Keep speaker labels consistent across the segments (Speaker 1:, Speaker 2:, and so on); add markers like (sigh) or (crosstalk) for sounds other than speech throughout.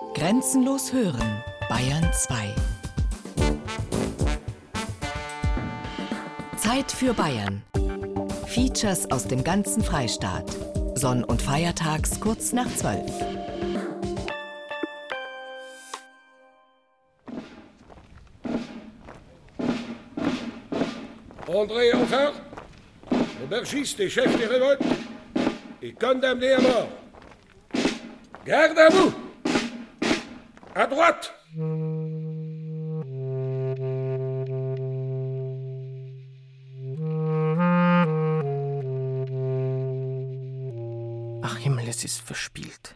Speaker 1: Grenzenlos hören, Bayern 2. Zeit für Bayern. Features aus dem ganzen Freistaat. Sonn- und Feiertags kurz nach 12.
Speaker 2: André, enfin Aubergiste et chef des révoltes et condamné à mort. Garde à vous À droite
Speaker 3: Ach Himmel, es ist verspielt.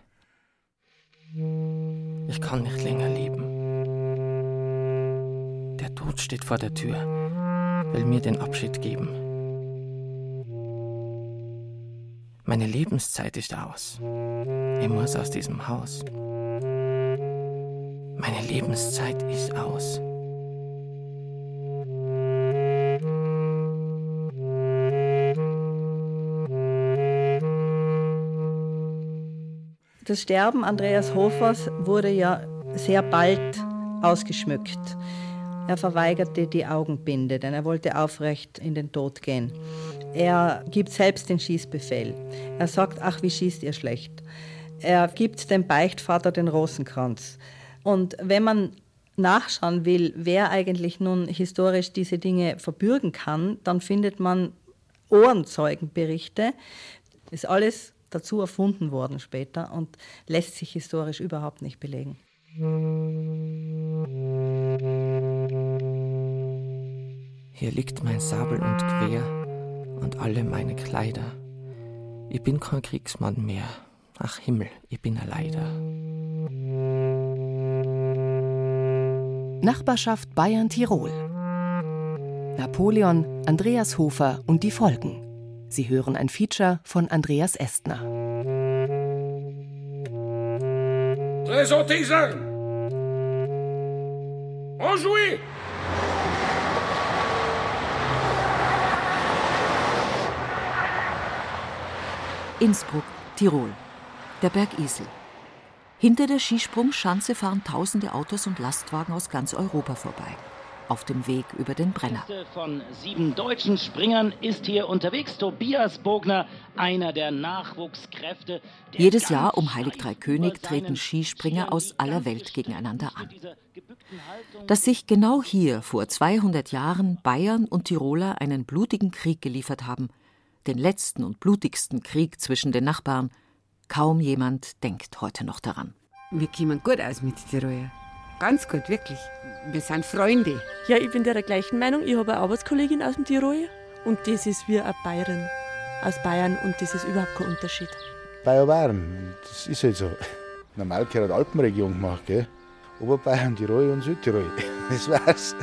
Speaker 3: Ich kann nicht länger leben. Der Tod steht vor der Tür, will mir den Abschied geben. Meine Lebenszeit ist aus. Ich muss aus diesem Haus. Meine Lebenszeit ist aus.
Speaker 4: Das Sterben Andreas Hofers wurde ja sehr bald ausgeschmückt. Er verweigerte die Augenbinde, denn er wollte aufrecht in den Tod gehen. Er gibt selbst den Schießbefehl. Er sagt, ach, wie schießt ihr schlecht. Er gibt dem Beichtvater den Rosenkranz. Und wenn man nachschauen will, wer eigentlich nun historisch diese Dinge verbürgen kann, dann findet man Ohrenzeugenberichte. Ist alles dazu erfunden worden später und lässt sich historisch überhaupt nicht belegen.
Speaker 3: Hier liegt mein Sabel und Quer und alle meine Kleider. Ich bin kein Kriegsmann mehr. Ach Himmel, ich bin ein Leider.
Speaker 1: Nachbarschaft Bayern-Tirol. Napoleon, Andreas Hofer und die Folgen. Sie hören ein Feature von Andreas Estner.
Speaker 2: Armes Enjouez
Speaker 5: Innsbruck, Tirol. Der Berg Isel. Hinter der Skisprungschanze fahren tausende Autos und Lastwagen aus ganz Europa vorbei. Auf dem Weg über den Brenner.
Speaker 6: Von sieben deutschen Springern ist hier unterwegs. Tobias Bogner, einer der Nachwuchskräfte. der
Speaker 5: Jedes Jahr um Heilig
Speaker 6: steif
Speaker 5: Dreikönig
Speaker 6: über
Speaker 5: treten Skispringer aus aller Welt gegeneinander an. Dass sich genau hier vor 200 Jahren Bayern und Tiroler einen blutigen Krieg geliefert haben, den letzten und blutigsten Krieg zwischen den Nachbarn, kaum jemand denkt heute noch daran.
Speaker 7: Wir kommen gut aus mit Tiroler. Ganz gut, wirklich. Wir sind Freunde.
Speaker 8: Ja, ich bin der gleichen Meinung. Ich habe eine Arbeitskollegin aus dem Tirol und das ist wie eine Bayerin aus Bayern und das ist überhaupt kein Unterschied.
Speaker 9: Bayern-Bayern, das ist halt so. Normal gehört die Alpenregion gemacht, gell? Oberbayern, Tirol und Südtirol. (laughs) Das war's.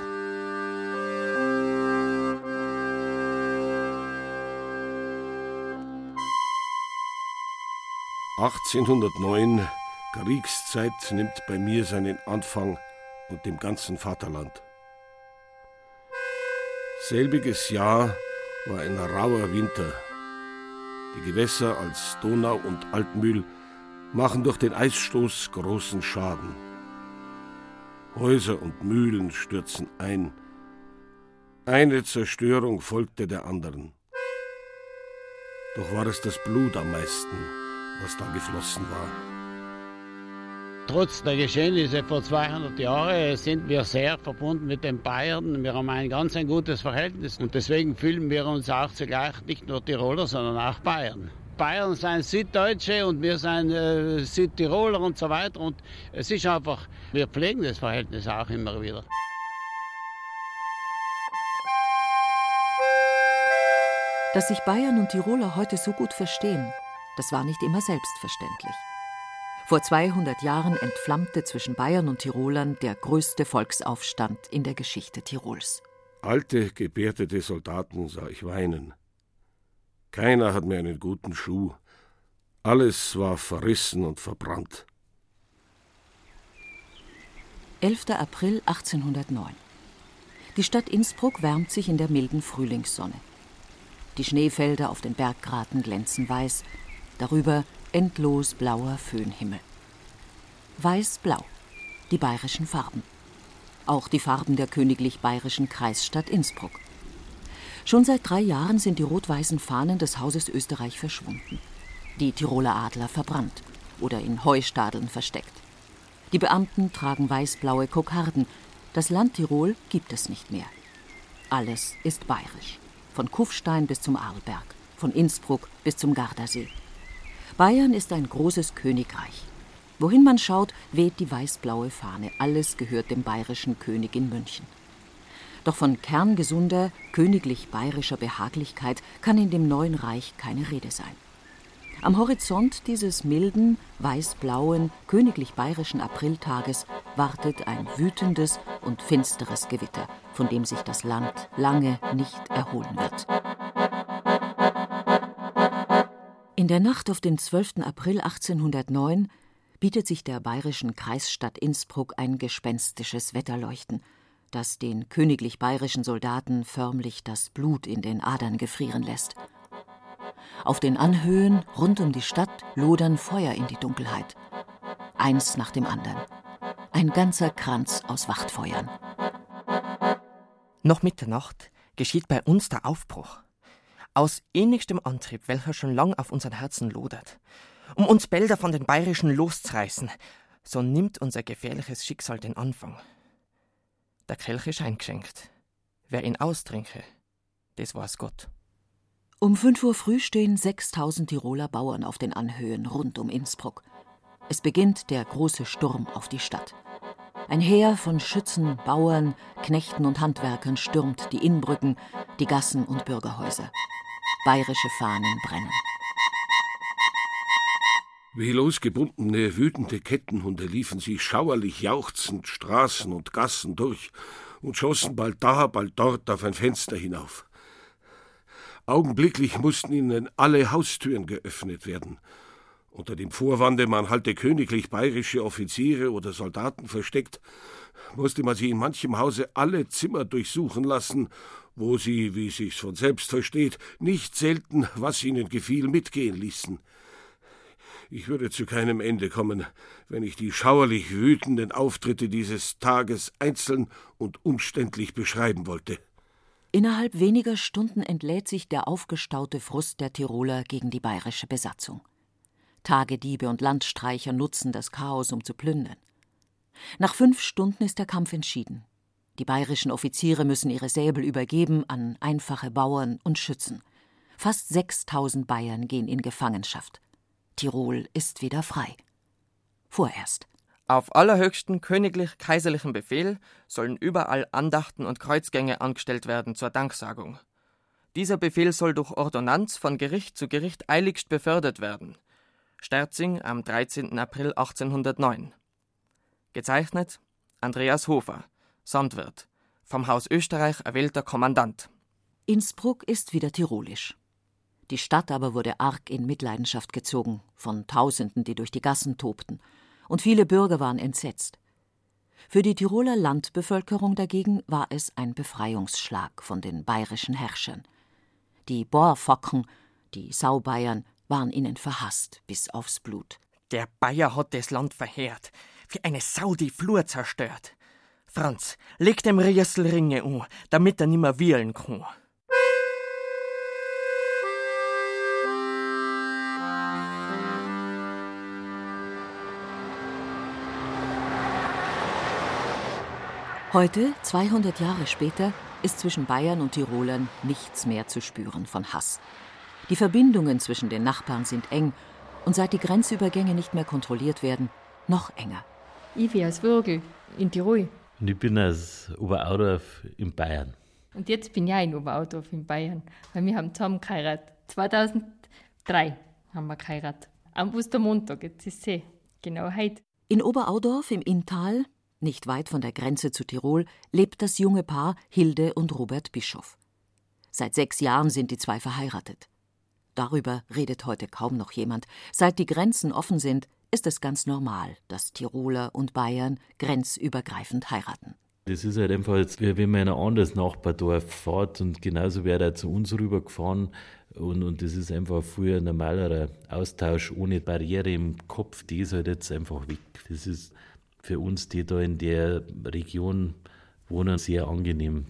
Speaker 2: ...1809, Kriegszeit nimmt bei mir seinen Anfang und dem ganzen Vaterland. Selbiges Jahr war ein rauer Winter. Die Gewässer als Donau und Altmühl machen durch den Eisstoß großen Schaden. Häuser und Mühlen stürzen ein. Eine Zerstörung folgte der anderen. Doch war es das Blut am meisten, was da geflossen war.
Speaker 10: Trotz der Geschehnisse vor 200 Jahren sind wir sehr verbunden mit den Bayern. Wir haben ein ganz ein gutes Verhältnis und deswegen fühlen wir uns auch zugleich nicht nur Tiroler, sondern auch Bayern. Bayern sind Süddeutsche und wir sind äh, Südtiroler und so weiter und es ist einfach, wir pflegen das Verhältnis auch immer wieder.
Speaker 5: Dass sich Bayern und Tiroler heute so gut verstehen, das war nicht immer selbstverständlich. Vor 200 Jahren entflammte zwischen Bayern und Tirolern der größte Volksaufstand in der Geschichte Tirols.
Speaker 2: Alte, gebärtete Soldaten sah ich weinen. Keiner hat mehr einen guten Schuh. Alles war verrissen und verbrannt.
Speaker 5: 11. April 1809. Die Stadt Innsbruck wärmt sich in der milden Frühlingssonne. Die Schneefelder auf den Berggraten glänzen weiß, darüber endlos blauer Föhnhimmel. Weiß-Blau, die bayerischen Farben. Auch die Farben der königlich bayerischen Kreisstadt Innsbruck. Schon seit drei Jahren sind die rot-weißen Fahnen des Hauses Österreich verschwunden. Die Tiroler Adler verbrannt oder in Heustadeln versteckt. Die Beamten tragen weiß-blaue Kokarden. Das Land Tirol gibt es nicht mehr. Alles ist bayerisch. Von Kufstein bis zum Arlberg, von Innsbruck bis zum Gardasee. Bayern ist ein großes Königreich. Wohin man schaut, weht die weiß-blaue Fahne. Alles gehört dem bayerischen König in München. Doch von kerngesunder, königlich bayerischer Behaglichkeit kann in dem neuen Reich keine Rede sein. Am Horizont dieses milden, weiß-blauen, königlich bayerischen Apriltages wartet ein wütendes und finsteres Gewitter, von dem sich das Land lange nicht erholen wird. In der Nacht auf den 12. April 1809 bietet sich der bayerischen Kreisstadt Innsbruck ein gespenstisches Wetterleuchten, das den königlich bayerischen Soldaten förmlich das Blut in den Adern gefrieren lässt. Auf den Anhöhen rund um die Stadt lodern Feuer in die Dunkelheit. Eins nach dem anderen. Ein ganzer Kranz aus Wachtfeuern.
Speaker 3: Noch Mitternacht geschieht bei uns der Aufbruch. Aus ähnlichstem Antrieb, welcher schon lang auf unseren Herzen lodert. Um uns Bälder von den Bayerischen loszureißen, so nimmt unser gefährliches Schicksal den Anfang. Der Kelch ist eingeschenkt. Wer ihn austrinke, das weiß Gott.
Speaker 5: Um 5 Uhr früh stehen 6000 Tiroler Bauern auf den Anhöhen rund um Innsbruck. Es beginnt der große Sturm auf die Stadt. Ein Heer von Schützen, Bauern, Knechten und Handwerkern stürmt die Innenbrücken, die Gassen und Bürgerhäuser. Bayerische Fahnen brennen.
Speaker 2: Wie losgebundene, wütende Kettenhunde liefen sie schauerlich jauchzend Straßen und Gassen durch und schossen bald da, bald dort auf ein Fenster hinauf. Augenblicklich mussten ihnen alle Haustüren geöffnet werden. Unter dem Vorwande, man halte königlich bayerische Offiziere oder Soldaten versteckt, musste man sie in manchem Hause alle Zimmer durchsuchen lassen, wo sie, wie sich's von selbst versteht, nicht selten, was ihnen gefiel, mitgehen ließen. Ich würde zu keinem Ende kommen, wenn ich die schauerlich wütenden Auftritte dieses Tages einzeln und umständlich beschreiben wollte.
Speaker 5: Innerhalb weniger Stunden entlädt sich der aufgestaute Frust der Tiroler gegen die bayerische Besatzung. Tagediebe und Landstreicher nutzen das Chaos, um zu plündern. Nach fünf Stunden ist der Kampf entschieden. Die bayerischen Offiziere müssen ihre Säbel übergeben an einfache Bauern und Schützen. Fast 6000 Bayern gehen in Gefangenschaft. Tirol ist wieder frei. Vorerst.
Speaker 3: Auf allerhöchsten königlich-kaiserlichen Befehl sollen überall Andachten und Kreuzgänge angestellt werden zur Danksagung. Dieser Befehl soll durch Ordonnanz von Gericht zu Gericht eiligst befördert werden. Sterzing am 13. April 1809. Gezeichnet Andreas Hofer, Samtwirt, vom Haus Österreich erwählter Kommandant.
Speaker 5: Innsbruck ist wieder tirolisch. Die Stadt aber wurde arg in Mitleidenschaft gezogen von Tausenden, die durch die Gassen tobten und viele Bürger waren entsetzt. Für die Tiroler Landbevölkerung dagegen war es ein Befreiungsschlag von den bayerischen Herrschern. Die Bohrfocken, die Saubayern, waren ihnen verhasst bis aufs Blut.
Speaker 3: Der Bayer hat das Land verheert, wie eine Sau die Flur zerstört. Franz, leg dem Riesel Ringe um, damit er nimmer wählen kann.
Speaker 5: Heute, 200 Jahre später, ist zwischen Bayern und Tirolern nichts mehr zu spüren von Hass. Die Verbindungen zwischen den Nachbarn sind eng und seit die Grenzübergänge nicht mehr kontrolliert werden, noch enger.
Speaker 11: Ich bin aus Würgel in Tirol.
Speaker 12: Und ich bin aus Oberaudorf in Bayern.
Speaker 11: Und jetzt bin ich auch in Oberaudorf in Bayern, weil wir haben zusammen geheiratet. 2003 haben wir geheiratet. Am Ostermontag, jetzt ist es genau heute.
Speaker 5: In Oberaudorf im Inntal nicht weit von der Grenze zu Tirol lebt das junge Paar Hilde und Robert Bischof. Seit sechs Jahren sind die zwei verheiratet. Darüber redet heute kaum noch jemand. Seit die Grenzen offen sind, ist es ganz normal, dass Tiroler und Bayern grenzübergreifend heiraten.
Speaker 12: Das ist halt einfach jetzt, wenn man in ein anderes Nachbardorf fährt und genauso wäre er zu uns rübergefahren, Und, und das ist einfach früher ein normalerer Austausch ohne Barriere im Kopf. Die ist halt jetzt einfach weg. Das ist für uns, die da in der Region wohnen, sehr angenehm.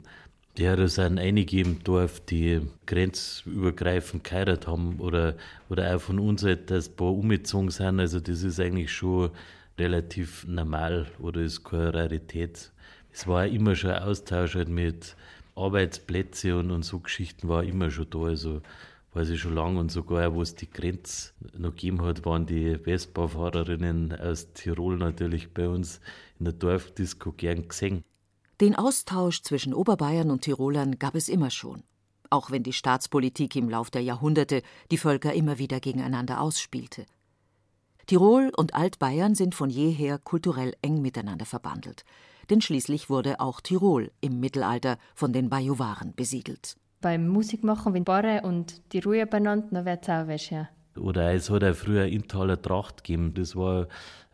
Speaker 12: Ja, da sind einige im Dorf, die grenzübergreifend geheiratet haben oder, oder auch von uns halt, dass ein paar umgezogen sind. Also das ist eigentlich schon relativ normal oder ist keine Rarität. Es war immer schon ein Austausch halt mit Arbeitsplätzen und, und so Geschichten war immer schon da. Also weiß ich schon lange und sogar, wo es die Grenze noch gegeben hat, waren die Westbaufahrerinnen aus Tirol natürlich bei uns in der Dorfdisco gern gesehen.
Speaker 5: Den Austausch zwischen Oberbayern und Tirolern gab es immer schon, auch wenn die Staatspolitik im Lauf der Jahrhunderte die Völker immer wieder gegeneinander ausspielte. Tirol und Altbayern sind von jeher kulturell eng miteinander verbandelt, denn schließlich wurde auch Tirol im Mittelalter von den Bajuwaren besiedelt
Speaker 11: beim Musikmachen, wenn Barre und die Ruhe benannt, dann wird es auch was, ja.
Speaker 12: Oder es hat auch früher Intaler Tracht gegeben. Das war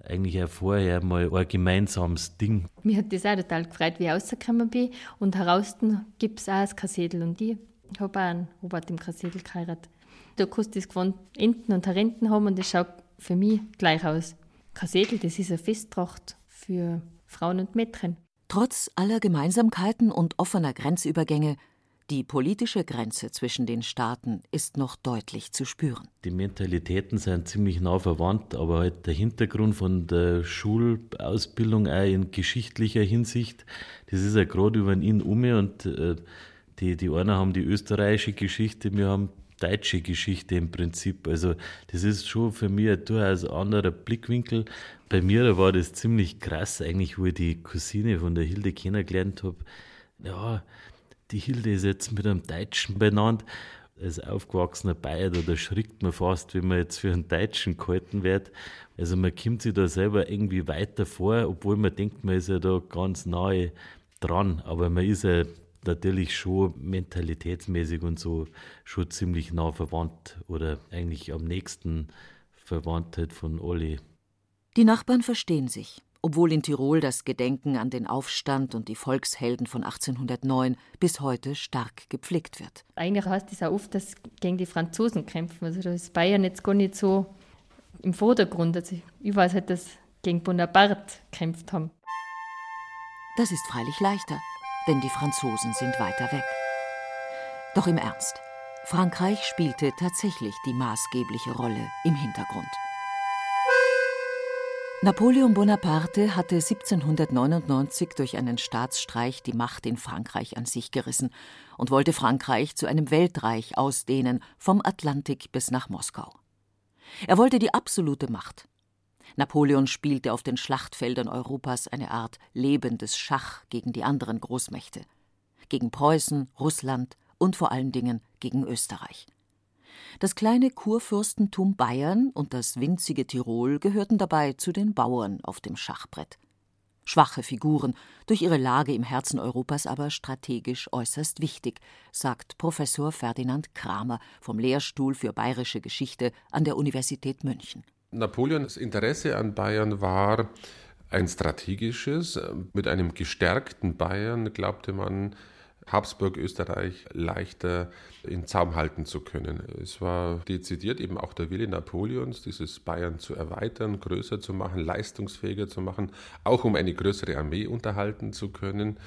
Speaker 12: eigentlich auch vorher mal ein gemeinsames Ding.
Speaker 11: Mir hat das auch total gefreut, wie ich rausgekommen bin. Und heraus gibt es auch ein Kassedel. Und ich habe auch einen Robert im Kassedel geheiratet. Du kannst das gewohnt Enten und Renten haben und das schaut für mich gleich aus. Kassedel, das ist eine Festtracht für Frauen und Mädchen.
Speaker 5: Trotz aller Gemeinsamkeiten und offener Grenzübergänge die politische Grenze zwischen den Staaten ist noch deutlich zu spüren.
Speaker 12: Die Mentalitäten sind ziemlich nah verwandt, aber halt der Hintergrund von der Schulausbildung auch in geschichtlicher Hinsicht, das ist ja gerade über Inn um und äh, die, die einen haben die österreichische Geschichte, wir haben deutsche Geschichte im Prinzip. Also das ist schon für mich ein durchaus anderer Blickwinkel. Bei mir war das ziemlich krass eigentlich, wo ich die Cousine von der Hilde kennengelernt habe. Ja, die Hilde ist jetzt mit einem Deutschen benannt. Als aufgewachsener Bayer, da schrickt man fast, wenn man jetzt für einen Deutschen gehalten wird. Also man kommt sich da selber irgendwie weiter vor, obwohl man denkt, man ist ja da ganz nahe dran. Aber man ist ja natürlich schon mentalitätsmäßig und so schon ziemlich nah verwandt oder eigentlich am nächsten verwandt halt von alle.
Speaker 5: Die Nachbarn verstehen sich obwohl in Tirol das Gedenken an den Aufstand und die Volkshelden von 1809 bis heute stark gepflegt wird.
Speaker 11: Eigentlich heißt es auch oft, dass gegen die Franzosen kämpfen. Also da ist Bayern jetzt gar nicht so im Vordergrund. Also ich weiß halt, dass gegen Bonaparte kämpft haben.
Speaker 5: Das ist freilich leichter, denn die Franzosen sind weiter weg. Doch im Ernst. Frankreich spielte tatsächlich die maßgebliche Rolle im Hintergrund. Napoleon Bonaparte hatte 1799 durch einen Staatsstreich die Macht in Frankreich an sich gerissen und wollte Frankreich zu einem Weltreich ausdehnen, vom Atlantik bis nach Moskau. Er wollte die absolute Macht. Napoleon spielte auf den Schlachtfeldern Europas eine Art lebendes Schach gegen die anderen Großmächte, gegen Preußen, Russland und vor allen Dingen gegen Österreich. Das kleine Kurfürstentum Bayern und das winzige Tirol gehörten dabei zu den Bauern auf dem Schachbrett. Schwache Figuren, durch ihre Lage im Herzen Europas aber strategisch äußerst wichtig, sagt Professor Ferdinand Kramer vom Lehrstuhl für bayerische Geschichte an der Universität München.
Speaker 13: Napoleons Interesse an Bayern war ein strategisches. Mit einem gestärkten Bayern glaubte man, Habsburg Österreich leichter in Zaum halten zu können. Es war dezidiert eben auch der Wille Napoleons, dieses Bayern zu erweitern, größer zu machen, leistungsfähiger zu machen, auch um eine größere Armee unterhalten zu können,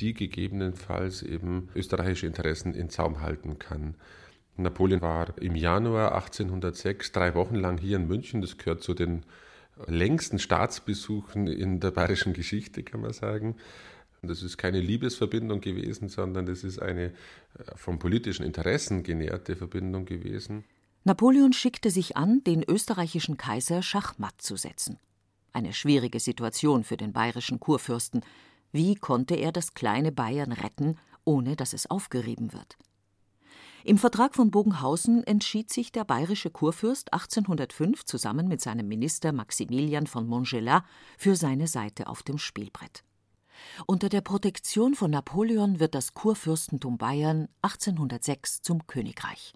Speaker 13: die gegebenenfalls eben österreichische Interessen in Zaum halten kann. Napoleon war im Januar 1806 drei Wochen lang hier in München. Das gehört zu den längsten Staatsbesuchen in der bayerischen Geschichte, kann man sagen. Das ist keine Liebesverbindung gewesen, sondern das ist eine äh, vom politischen Interessen genährte Verbindung gewesen.
Speaker 5: Napoleon schickte sich an, den österreichischen Kaiser schachmatt zu setzen. Eine schwierige Situation für den bayerischen Kurfürsten. Wie konnte er das kleine Bayern retten, ohne dass es aufgerieben wird? Im Vertrag von Bogenhausen entschied sich der bayerische Kurfürst 1805 zusammen mit seinem Minister Maximilian von Montgelat für seine Seite auf dem Spielbrett. Unter der Protektion von Napoleon wird das Kurfürstentum Bayern 1806 zum Königreich.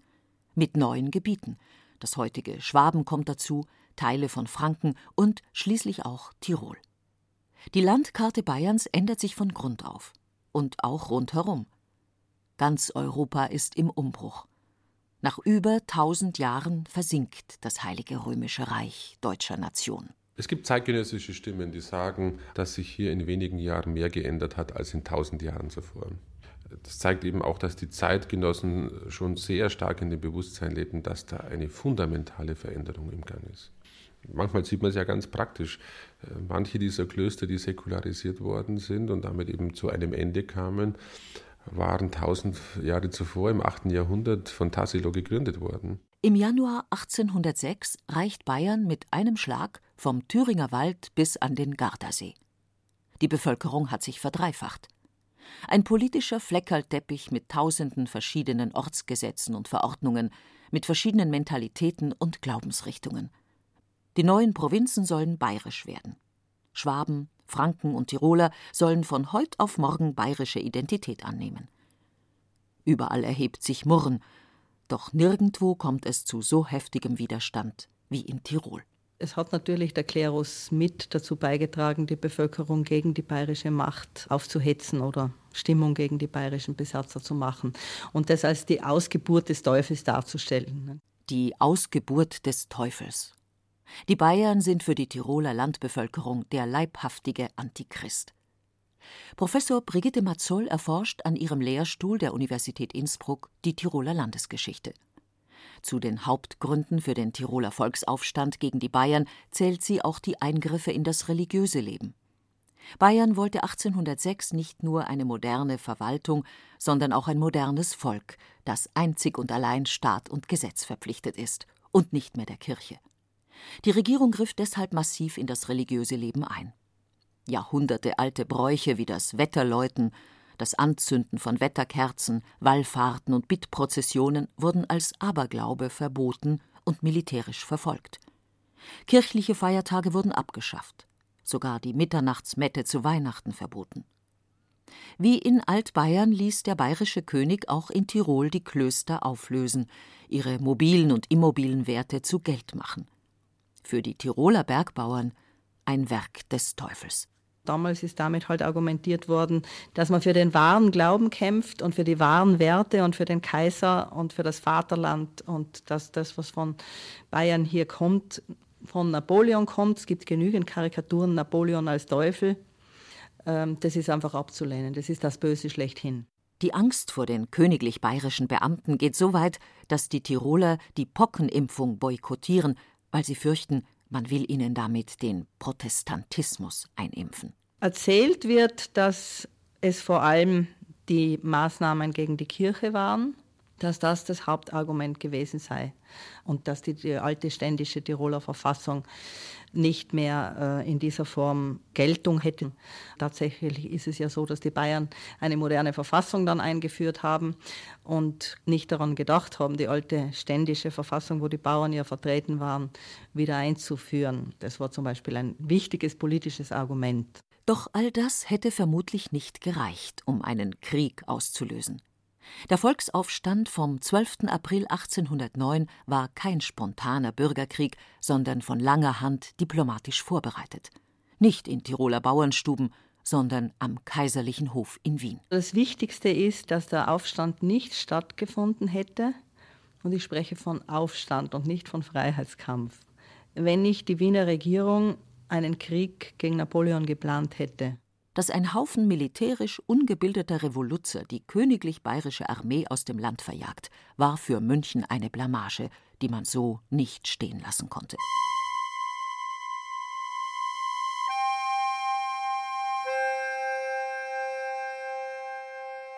Speaker 5: Mit neuen Gebieten. Das heutige Schwaben kommt dazu, Teile von Franken und schließlich auch Tirol. Die Landkarte Bayerns ändert sich von Grund auf. Und auch rundherum. Ganz Europa ist im Umbruch. Nach über tausend Jahren versinkt das Heilige Römische Reich deutscher Nation.
Speaker 13: Es gibt zeitgenössische Stimmen, die sagen, dass sich hier in wenigen Jahren mehr geändert hat als in tausend Jahren zuvor. Das zeigt eben auch, dass die Zeitgenossen schon sehr stark in dem Bewusstsein leben, dass da eine fundamentale Veränderung im Gang ist. Manchmal sieht man es ja ganz praktisch. Manche dieser Klöster, die säkularisiert worden sind und damit eben zu einem Ende kamen, waren tausend Jahre zuvor, im 8. Jahrhundert, von Tassilo gegründet worden.
Speaker 5: Im Januar 1806 reicht Bayern mit einem Schlag vom Thüringer Wald bis an den Gardasee. Die Bevölkerung hat sich verdreifacht. Ein politischer Fleckerlteppich mit tausenden verschiedenen Ortsgesetzen und Verordnungen, mit verschiedenen Mentalitäten und Glaubensrichtungen. Die neuen Provinzen sollen bayerisch werden. Schwaben, Franken und Tiroler sollen von heut auf morgen bayerische Identität annehmen. Überall erhebt sich Murren, doch nirgendwo kommt es zu so heftigem Widerstand wie in Tirol.
Speaker 4: Es hat natürlich der Klerus mit dazu beigetragen, die Bevölkerung gegen die bayerische Macht aufzuhetzen oder Stimmung gegen die bayerischen Besatzer zu machen und das als die Ausgeburt des Teufels darzustellen.
Speaker 5: Die Ausgeburt des Teufels. Die Bayern sind für die Tiroler Landbevölkerung der leibhaftige Antichrist. Professor Brigitte Matzoll erforscht an ihrem Lehrstuhl der Universität Innsbruck die Tiroler Landesgeschichte. Zu den Hauptgründen für den Tiroler Volksaufstand gegen die Bayern zählt sie auch die Eingriffe in das religiöse Leben. Bayern wollte 1806 nicht nur eine moderne Verwaltung, sondern auch ein modernes Volk, das einzig und allein Staat und Gesetz verpflichtet ist und nicht mehr der Kirche. Die Regierung griff deshalb massiv in das religiöse Leben ein. Jahrhundertealte Bräuche wie das Wetterläuten, das Anzünden von Wetterkerzen, Wallfahrten und Bittprozessionen wurden als Aberglaube verboten und militärisch verfolgt. Kirchliche Feiertage wurden abgeschafft, sogar die Mitternachtsmette zu Weihnachten verboten. Wie in Altbayern ließ der bayerische König auch in Tirol die Klöster auflösen, ihre mobilen und immobilen Werte zu Geld machen für die Tiroler Bergbauern ein Werk des Teufels.
Speaker 4: Damals ist damit halt argumentiert worden, dass man für den wahren Glauben kämpft und für die wahren Werte und für den Kaiser und für das Vaterland und dass das, was von Bayern hier kommt, von Napoleon kommt. Es gibt genügend Karikaturen Napoleon als Teufel. Ähm, das ist einfach abzulehnen. Das ist das Böse schlechthin.
Speaker 5: Die Angst vor den königlich bayerischen Beamten geht so weit, dass die Tiroler die Pockenimpfung boykottieren weil sie fürchten, man will ihnen damit den Protestantismus einimpfen.
Speaker 4: Erzählt wird, dass es vor allem die Maßnahmen gegen die Kirche waren, dass das das Hauptargument gewesen sei und dass die, die alte ständische Tiroler Verfassung nicht mehr äh, in dieser Form Geltung hätte. Tatsächlich ist es ja so, dass die Bayern eine moderne Verfassung dann eingeführt haben und nicht daran gedacht haben, die alte ständische Verfassung, wo die Bauern ja vertreten waren, wieder einzuführen. Das war zum Beispiel ein wichtiges politisches Argument.
Speaker 5: Doch all das hätte vermutlich nicht gereicht, um einen Krieg auszulösen. Der Volksaufstand vom 12. April 1809 war kein spontaner Bürgerkrieg, sondern von langer Hand diplomatisch vorbereitet. Nicht in Tiroler Bauernstuben, sondern am kaiserlichen Hof in Wien.
Speaker 4: Das Wichtigste ist, dass der Aufstand nicht stattgefunden hätte, und ich spreche von Aufstand und nicht von Freiheitskampf, wenn nicht die Wiener Regierung einen Krieg gegen Napoleon geplant hätte
Speaker 5: dass ein Haufen militärisch ungebildeter Revoluzer die königlich bayerische Armee aus dem Land verjagt, war für München eine Blamage, die man so nicht stehen lassen konnte.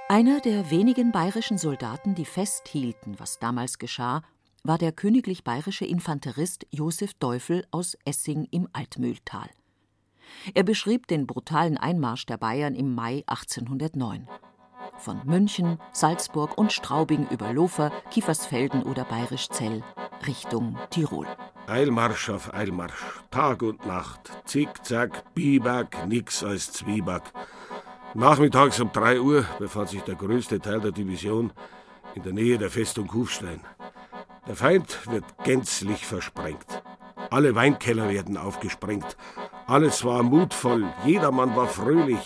Speaker 5: Einer der wenigen bayerischen Soldaten, die festhielten, was damals geschah, war der königlich bayerische Infanterist Josef Teufel aus Essing im Altmühltal. Er beschrieb den brutalen Einmarsch der Bayern im Mai 1809. Von München, Salzburg und Straubing über Lofer, Kiefersfelden oder Bayerischzell Richtung Tirol.
Speaker 2: Eilmarsch auf Eilmarsch, Tag und Nacht, Zickzack, Biwak, nix als Zwieback. Nachmittags um 3 Uhr befand sich der größte Teil der Division in der Nähe der Festung Kufstein. Der Feind wird gänzlich versprengt. Alle Weinkeller werden aufgesprengt. Alles war mutvoll, jedermann war fröhlich.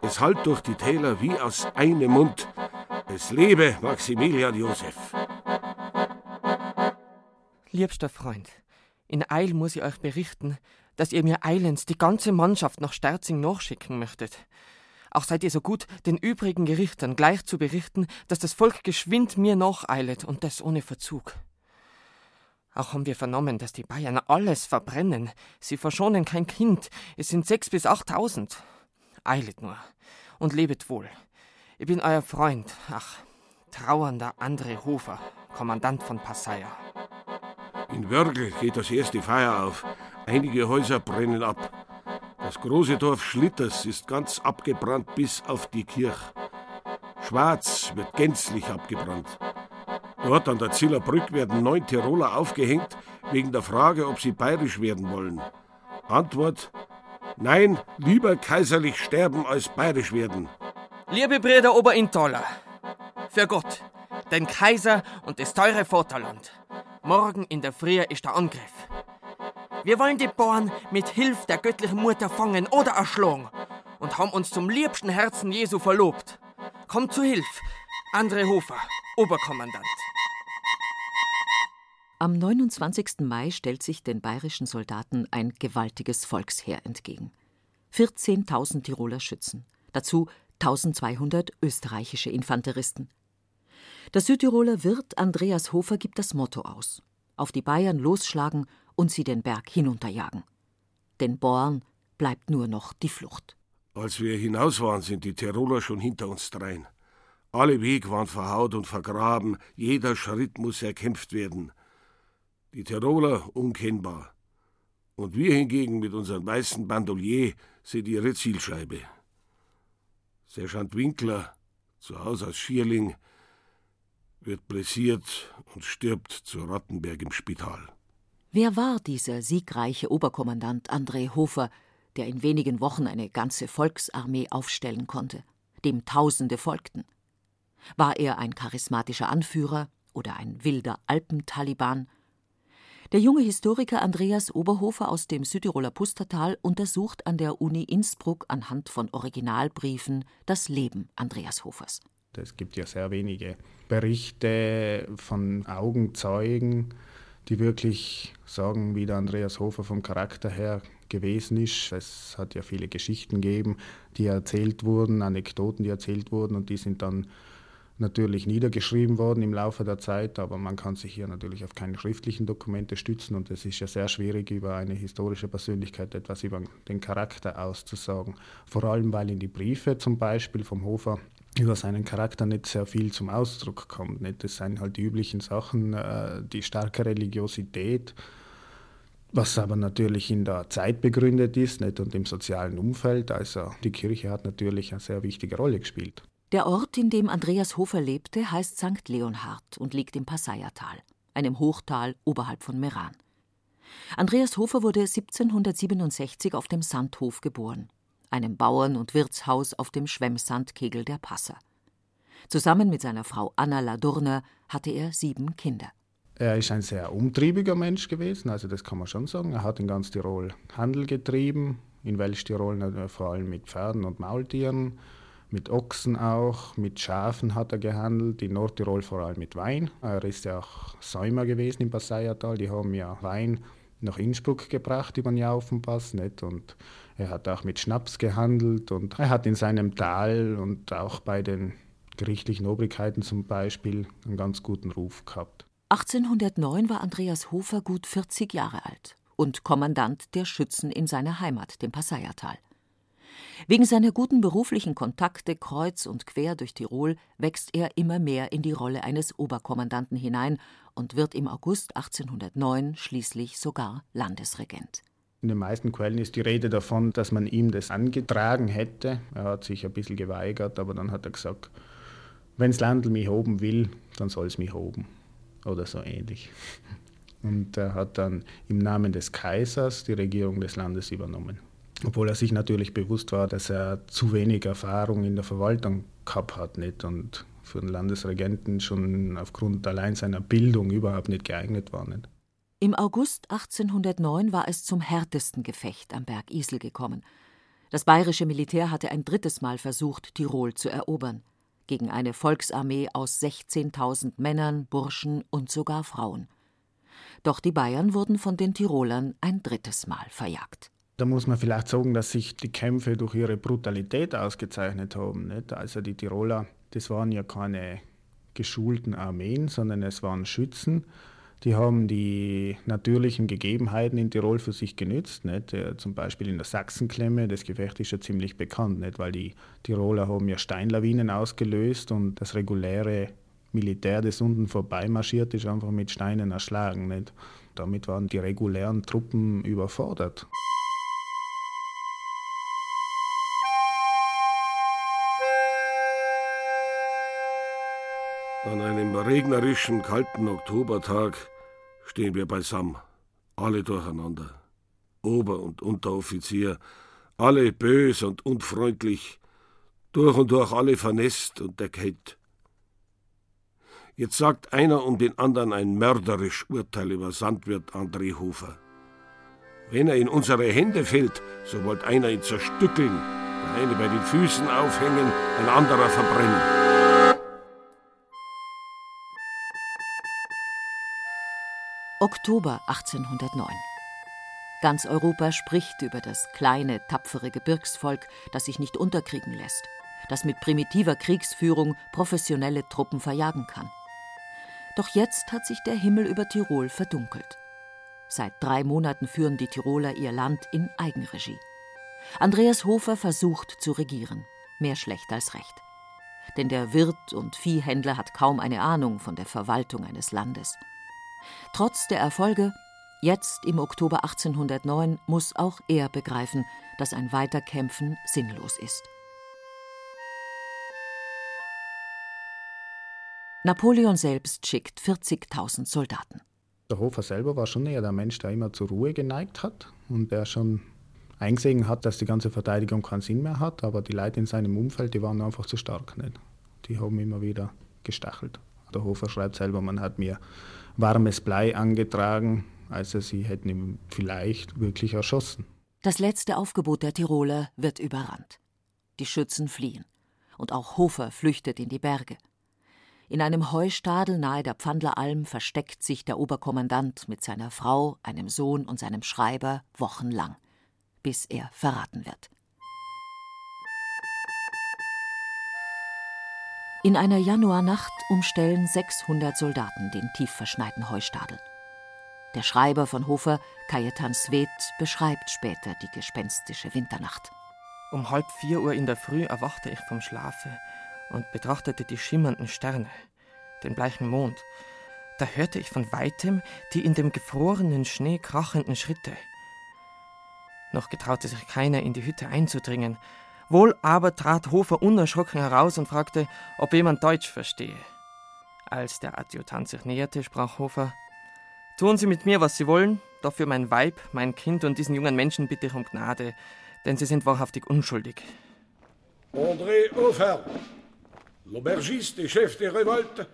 Speaker 2: Es hallt durch die Täler wie aus einem Mund. Es lebe Maximilian Josef.
Speaker 3: Liebster Freund, in Eil muss ich euch berichten, dass ihr mir eilends die ganze Mannschaft nach Sterzing nachschicken möchtet. Auch seid ihr so gut, den übrigen Gerichtern gleich zu berichten, dass das Volk geschwind mir nacheilet und das ohne Verzug. Auch haben wir vernommen, dass die Bayern alles verbrennen. Sie verschonen kein Kind. Es sind sechs bis achttausend. Eilet nur und lebet wohl. Ich bin euer Freund, ach, trauernder André Hofer, Kommandant von Passaya.
Speaker 2: In Wörgl geht das erste Feuer auf. Einige Häuser brennen ab. Das große Dorf Schlitters ist ganz abgebrannt bis auf die Kirche. Schwarz wird gänzlich abgebrannt. Dort an der Ziller Brück werden neun Tiroler aufgehängt wegen der Frage, ob sie bayerisch werden wollen. Antwort: Nein, lieber kaiserlich sterben als bayerisch werden.
Speaker 3: Liebe Brüder Oberintaler, für Gott, den Kaiser und das teure Vaterland. Morgen in der Früh ist der Angriff. Wir wollen die Bauern mit Hilfe der göttlichen Mutter fangen oder erschlagen und haben uns zum liebsten Herzen Jesu verlobt. Kommt zu Hilfe, André Hofer, Oberkommandant.
Speaker 5: Am 29. Mai stellt sich den bayerischen Soldaten ein gewaltiges Volksheer entgegen. 14.000 Tiroler Schützen, dazu 1200 österreichische Infanteristen. Der Südtiroler Wirt Andreas Hofer gibt das Motto aus: Auf die Bayern losschlagen und sie den Berg hinunterjagen. Den Born bleibt nur noch die Flucht.
Speaker 2: Als wir hinaus waren, sind die Tiroler schon hinter uns drein. Alle Wege waren verhaut und vergraben, jeder Schritt muss erkämpft werden. Die Tiroler unkennbar. Und wir hingegen mit unserem weißen Bandolier sind ihre Zielscheibe. Sergeant Winkler, zu Hause aus Schierling, wird blessiert und stirbt zu Rottenberg im Spital.
Speaker 5: Wer war dieser siegreiche Oberkommandant André Hofer, der in wenigen Wochen eine ganze Volksarmee aufstellen konnte, dem Tausende folgten? War er ein charismatischer Anführer oder ein wilder Alpentaliban? Der junge Historiker Andreas Oberhofer aus dem Südtiroler Pustertal untersucht an der Uni Innsbruck anhand von Originalbriefen das Leben Andreas Hofers.
Speaker 14: Es gibt ja sehr wenige Berichte von Augenzeugen, die wirklich sagen, wie der Andreas Hofer vom Charakter her gewesen ist. Es hat ja viele Geschichten gegeben, die erzählt wurden, Anekdoten, die erzählt wurden und die sind dann natürlich niedergeschrieben worden im Laufe der Zeit, aber man kann sich hier natürlich auf keine schriftlichen Dokumente stützen und es ist ja sehr schwierig, über eine historische Persönlichkeit etwas über den Charakter auszusagen. Vor allem, weil in die Briefe zum Beispiel vom Hofer über seinen Charakter nicht sehr viel zum Ausdruck kommt. Nicht? Das sind halt die üblichen Sachen, äh, die starke Religiosität, was aber natürlich in der Zeit begründet ist nicht? und im sozialen Umfeld. Also die Kirche hat natürlich eine sehr wichtige Rolle gespielt.
Speaker 5: Der Ort, in dem Andreas Hofer lebte, heißt St. Leonhard und liegt im Passaiertal, einem Hochtal oberhalb von Meran. Andreas Hofer wurde 1767 auf dem Sandhof geboren, einem Bauern- und Wirtshaus auf dem Schwemmsandkegel der Passer. Zusammen mit seiner Frau Anna Ladurner hatte er sieben Kinder.
Speaker 14: Er ist ein sehr umtriebiger Mensch gewesen, also das kann man schon sagen. Er hat in ganz Tirol Handel getrieben, in Welsch-Tirol vor allem mit Pferden und Maultieren mit Ochsen auch, mit Schafen hat er gehandelt, in Nordtirol vor allem mit Wein. Er ist ja auch Säumer gewesen im Passaiertal, die haben ja Wein nach Innsbruck gebracht über den Jaufenpass. Nicht? Und er hat auch mit Schnaps gehandelt und er hat in seinem Tal und auch bei den gerichtlichen Obrigkeiten zum Beispiel einen ganz guten Ruf gehabt.
Speaker 5: 1809 war Andreas Hofer gut 40 Jahre alt und Kommandant der Schützen in seiner Heimat, dem Passaiertal. Wegen seiner guten beruflichen Kontakte kreuz und quer durch Tirol wächst er immer mehr in die Rolle eines Oberkommandanten hinein und wird im August 1809 schließlich sogar Landesregent.
Speaker 14: In den meisten Quellen ist die Rede davon, dass man ihm das angetragen hätte. Er hat sich ein bisschen geweigert, aber dann hat er gesagt, wenn das Landl mich hoben will, dann soll es mich hoben. Oder so ähnlich. Und er hat dann im Namen des Kaisers die Regierung des Landes übernommen obwohl er sich natürlich bewusst war, dass er zu wenig Erfahrung in der Verwaltung gehabt hat nicht und für den Landesregenten schon aufgrund allein seiner Bildung überhaupt nicht geeignet war. Nicht.
Speaker 5: Im August 1809 war es zum härtesten Gefecht am Berg Isel gekommen. Das bayerische Militär hatte ein drittes Mal versucht, Tirol zu erobern, gegen eine Volksarmee aus 16.000 Männern, Burschen und sogar Frauen. Doch die Bayern wurden von den Tirolern ein drittes Mal verjagt.
Speaker 14: Da muss man vielleicht sagen, dass sich die Kämpfe durch ihre Brutalität ausgezeichnet haben. Nicht? Also die Tiroler, das waren ja keine geschulten Armeen, sondern es waren Schützen. Die haben die natürlichen Gegebenheiten in Tirol für sich genützt. Nicht? Zum Beispiel in der Sachsenklemme, das Gefecht ist ja ziemlich bekannt, nicht? weil die Tiroler haben ja Steinlawinen ausgelöst und das reguläre Militär, das unten vorbeimarschiert ist, einfach mit Steinen erschlagen. Nicht? Damit waren die regulären Truppen überfordert.
Speaker 2: An einem regnerischen, kalten Oktobertag stehen wir beisammen, alle durcheinander. Ober- und Unteroffizier, alle bös und unfreundlich, durch und durch alle vernässt und erkältet. Jetzt sagt einer um den anderen ein mörderisch Urteil über Sandwirt André Hofer. Wenn er in unsere Hände fällt, so wollt einer ihn zerstückeln, der eine bei den Füßen aufhängen, ein anderer verbrennen.
Speaker 5: Oktober 1809. Ganz Europa spricht über das kleine, tapfere Gebirgsvolk, das sich nicht unterkriegen lässt, das mit primitiver Kriegsführung professionelle Truppen verjagen kann. Doch jetzt hat sich der Himmel über Tirol verdunkelt. Seit drei Monaten führen die Tiroler ihr Land in Eigenregie. Andreas Hofer versucht zu regieren, mehr schlecht als recht. Denn der Wirt und Viehhändler hat kaum eine Ahnung von der Verwaltung eines Landes. Trotz der Erfolge, jetzt im Oktober 1809, muss auch er begreifen, dass ein Weiterkämpfen sinnlos ist. Napoleon selbst schickt 40.000 Soldaten.
Speaker 14: Der Hofer selber war schon eher der Mensch, der immer zur Ruhe geneigt hat und der schon eingesehen hat, dass die ganze Verteidigung keinen Sinn mehr hat, aber die Leute in seinem Umfeld, die waren einfach zu stark. Nicht? Die haben immer wieder gestachelt. Der Hofer schreibt selber, man hat mir warmes Blei angetragen, also sie hätten ihn vielleicht wirklich erschossen.
Speaker 5: Das letzte Aufgebot der Tiroler wird überrannt. Die Schützen fliehen. Und auch Hofer flüchtet in die Berge. In einem Heustadel nahe der Pfandleralm versteckt sich der Oberkommandant mit seiner Frau, einem Sohn und seinem Schreiber wochenlang, bis er verraten wird. In einer Januarnacht umstellen 600 Soldaten den tief verschneiten Heustadel. Der Schreiber von Hofer, Cajetan Swed, beschreibt später die gespenstische Winternacht.
Speaker 3: Um halb vier Uhr in der Früh erwachte ich vom Schlafe und betrachtete die schimmernden Sterne, den bleichen Mond. Da hörte ich von weitem die in dem gefrorenen Schnee krachenden Schritte. Noch getraute sich keiner in die Hütte einzudringen, Wohl aber trat Hofer unerschrocken heraus und fragte, ob jemand Deutsch verstehe. Als der Adjutant sich näherte, sprach Hofer: Tun Sie mit mir, was Sie wollen, doch für mein Weib, mein Kind und diesen jungen Menschen bitte ich um Gnade, denn sie sind wahrhaftig unschuldig.
Speaker 2: André Hofer, l'aubergiste et chef des révoltes,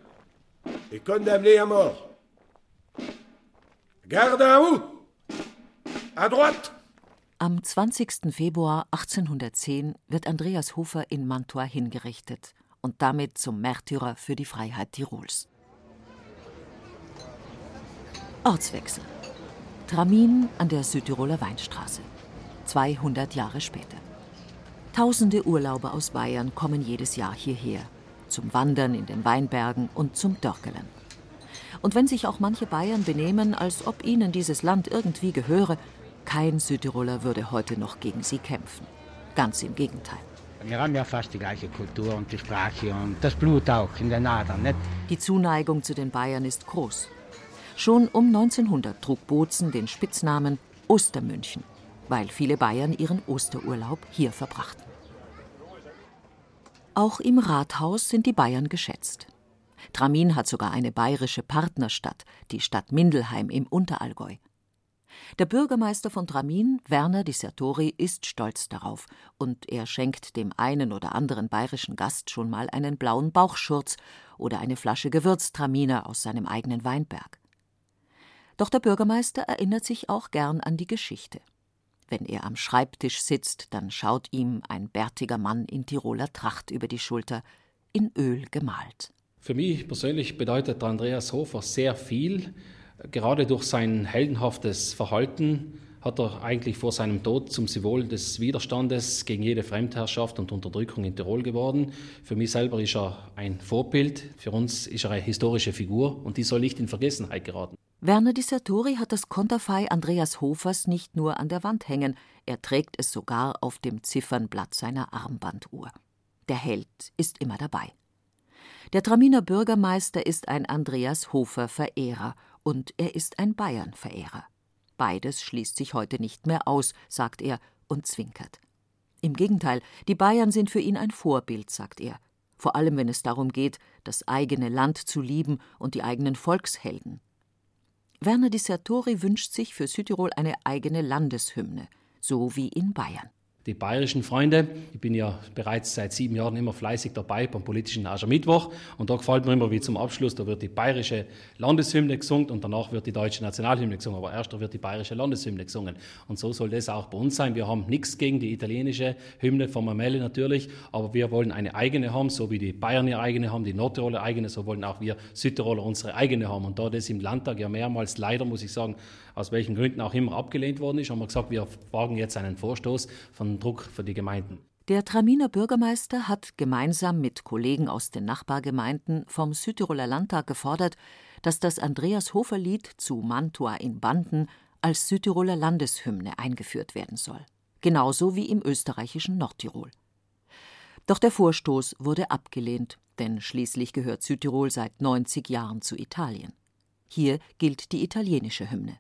Speaker 2: est condamné à mort. Garde à vous! À droite!
Speaker 5: Am 20. Februar 1810 wird Andreas Hofer in Mantua hingerichtet und damit zum Märtyrer für die Freiheit Tirols. Ortswechsel. Tramin an der Südtiroler Weinstraße. 200 Jahre später. Tausende Urlauber aus Bayern kommen jedes Jahr hierher. Zum Wandern in den Weinbergen und zum Dörkelen. Und wenn sich auch manche Bayern benehmen, als ob ihnen dieses Land irgendwie gehöre, kein Südtiroler würde heute noch gegen sie kämpfen. Ganz im Gegenteil.
Speaker 10: Wir haben ja fast die gleiche Kultur und die Sprache und das Blut auch in den Adern. Nicht?
Speaker 5: Die Zuneigung zu den Bayern ist groß. Schon um 1900 trug Bozen den Spitznamen Ostermünchen, weil viele Bayern ihren Osterurlaub hier verbrachten. Auch im Rathaus sind die Bayern geschätzt. Tramin hat sogar eine bayerische Partnerstadt, die Stadt Mindelheim im Unterallgäu. Der Bürgermeister von Tramin, Werner Di Sertori, ist stolz darauf und er schenkt dem einen oder anderen bayerischen Gast schon mal einen blauen Bauchschurz oder eine Flasche Gewürztraminer aus seinem eigenen Weinberg. Doch der Bürgermeister erinnert sich auch gern an die Geschichte. Wenn er am Schreibtisch sitzt, dann schaut ihm ein bärtiger Mann in Tiroler Tracht über die Schulter, in Öl gemalt.
Speaker 15: Für mich persönlich bedeutet Andreas Hofer sehr viel Gerade durch sein heldenhaftes Verhalten hat er eigentlich vor seinem Tod zum Symbol des Widerstandes gegen jede Fremdherrschaft und Unterdrückung in Tirol geworden. Für mich selber ist er ein Vorbild, für uns ist er eine historische Figur und die soll nicht in Vergessenheit geraten.
Speaker 5: Werner Di Sartori hat das Konterfei Andreas Hofers nicht nur an der Wand hängen, er trägt es sogar auf dem Ziffernblatt seiner Armbanduhr. Der Held ist immer dabei. Der Traminer Bürgermeister ist ein Andreas Hofer Verehrer und er ist ein Bayern Verehrer. Beides schließt sich heute nicht mehr aus, sagt er und zwinkert. Im Gegenteil, die Bayern sind für ihn ein Vorbild, sagt er, vor allem wenn es darum geht, das eigene Land zu lieben und die eigenen Volkshelden. Werner Dissertori wünscht sich für Südtirol eine eigene Landeshymne, so wie in Bayern
Speaker 15: die bayerischen Freunde. Ich bin ja bereits seit sieben Jahren immer fleißig dabei beim politischen Aschermittwoch und da gefällt mir immer wie zum Abschluss, da wird die bayerische Landeshymne gesungen und danach wird die deutsche Nationalhymne gesungen, aber erst wird die bayerische Landeshymne gesungen und so soll das auch bei uns sein. Wir haben nichts gegen die italienische Hymne von Mamelle natürlich, aber wir wollen eine eigene haben, so wie die Bayern ihre eigene haben, die Nordtiroler eigene, so wollen auch wir Südtiroler unsere eigene haben und da das im Landtag ja mehrmals leider, muss ich sagen, aus welchen Gründen auch immer abgelehnt worden ist, haben wir gesagt, wir wagen jetzt einen Vorstoß von Druck für die Gemeinden.
Speaker 5: Der Traminer Bürgermeister hat gemeinsam mit Kollegen aus den Nachbargemeinden vom Südtiroler Landtag gefordert, dass das Andreas Hofer Lied zu Mantua in Banden als Südtiroler Landeshymne eingeführt werden soll. Genauso wie im österreichischen Nordtirol. Doch der Vorstoß wurde abgelehnt, denn schließlich gehört Südtirol seit 90 Jahren zu Italien. Hier gilt die italienische Hymne.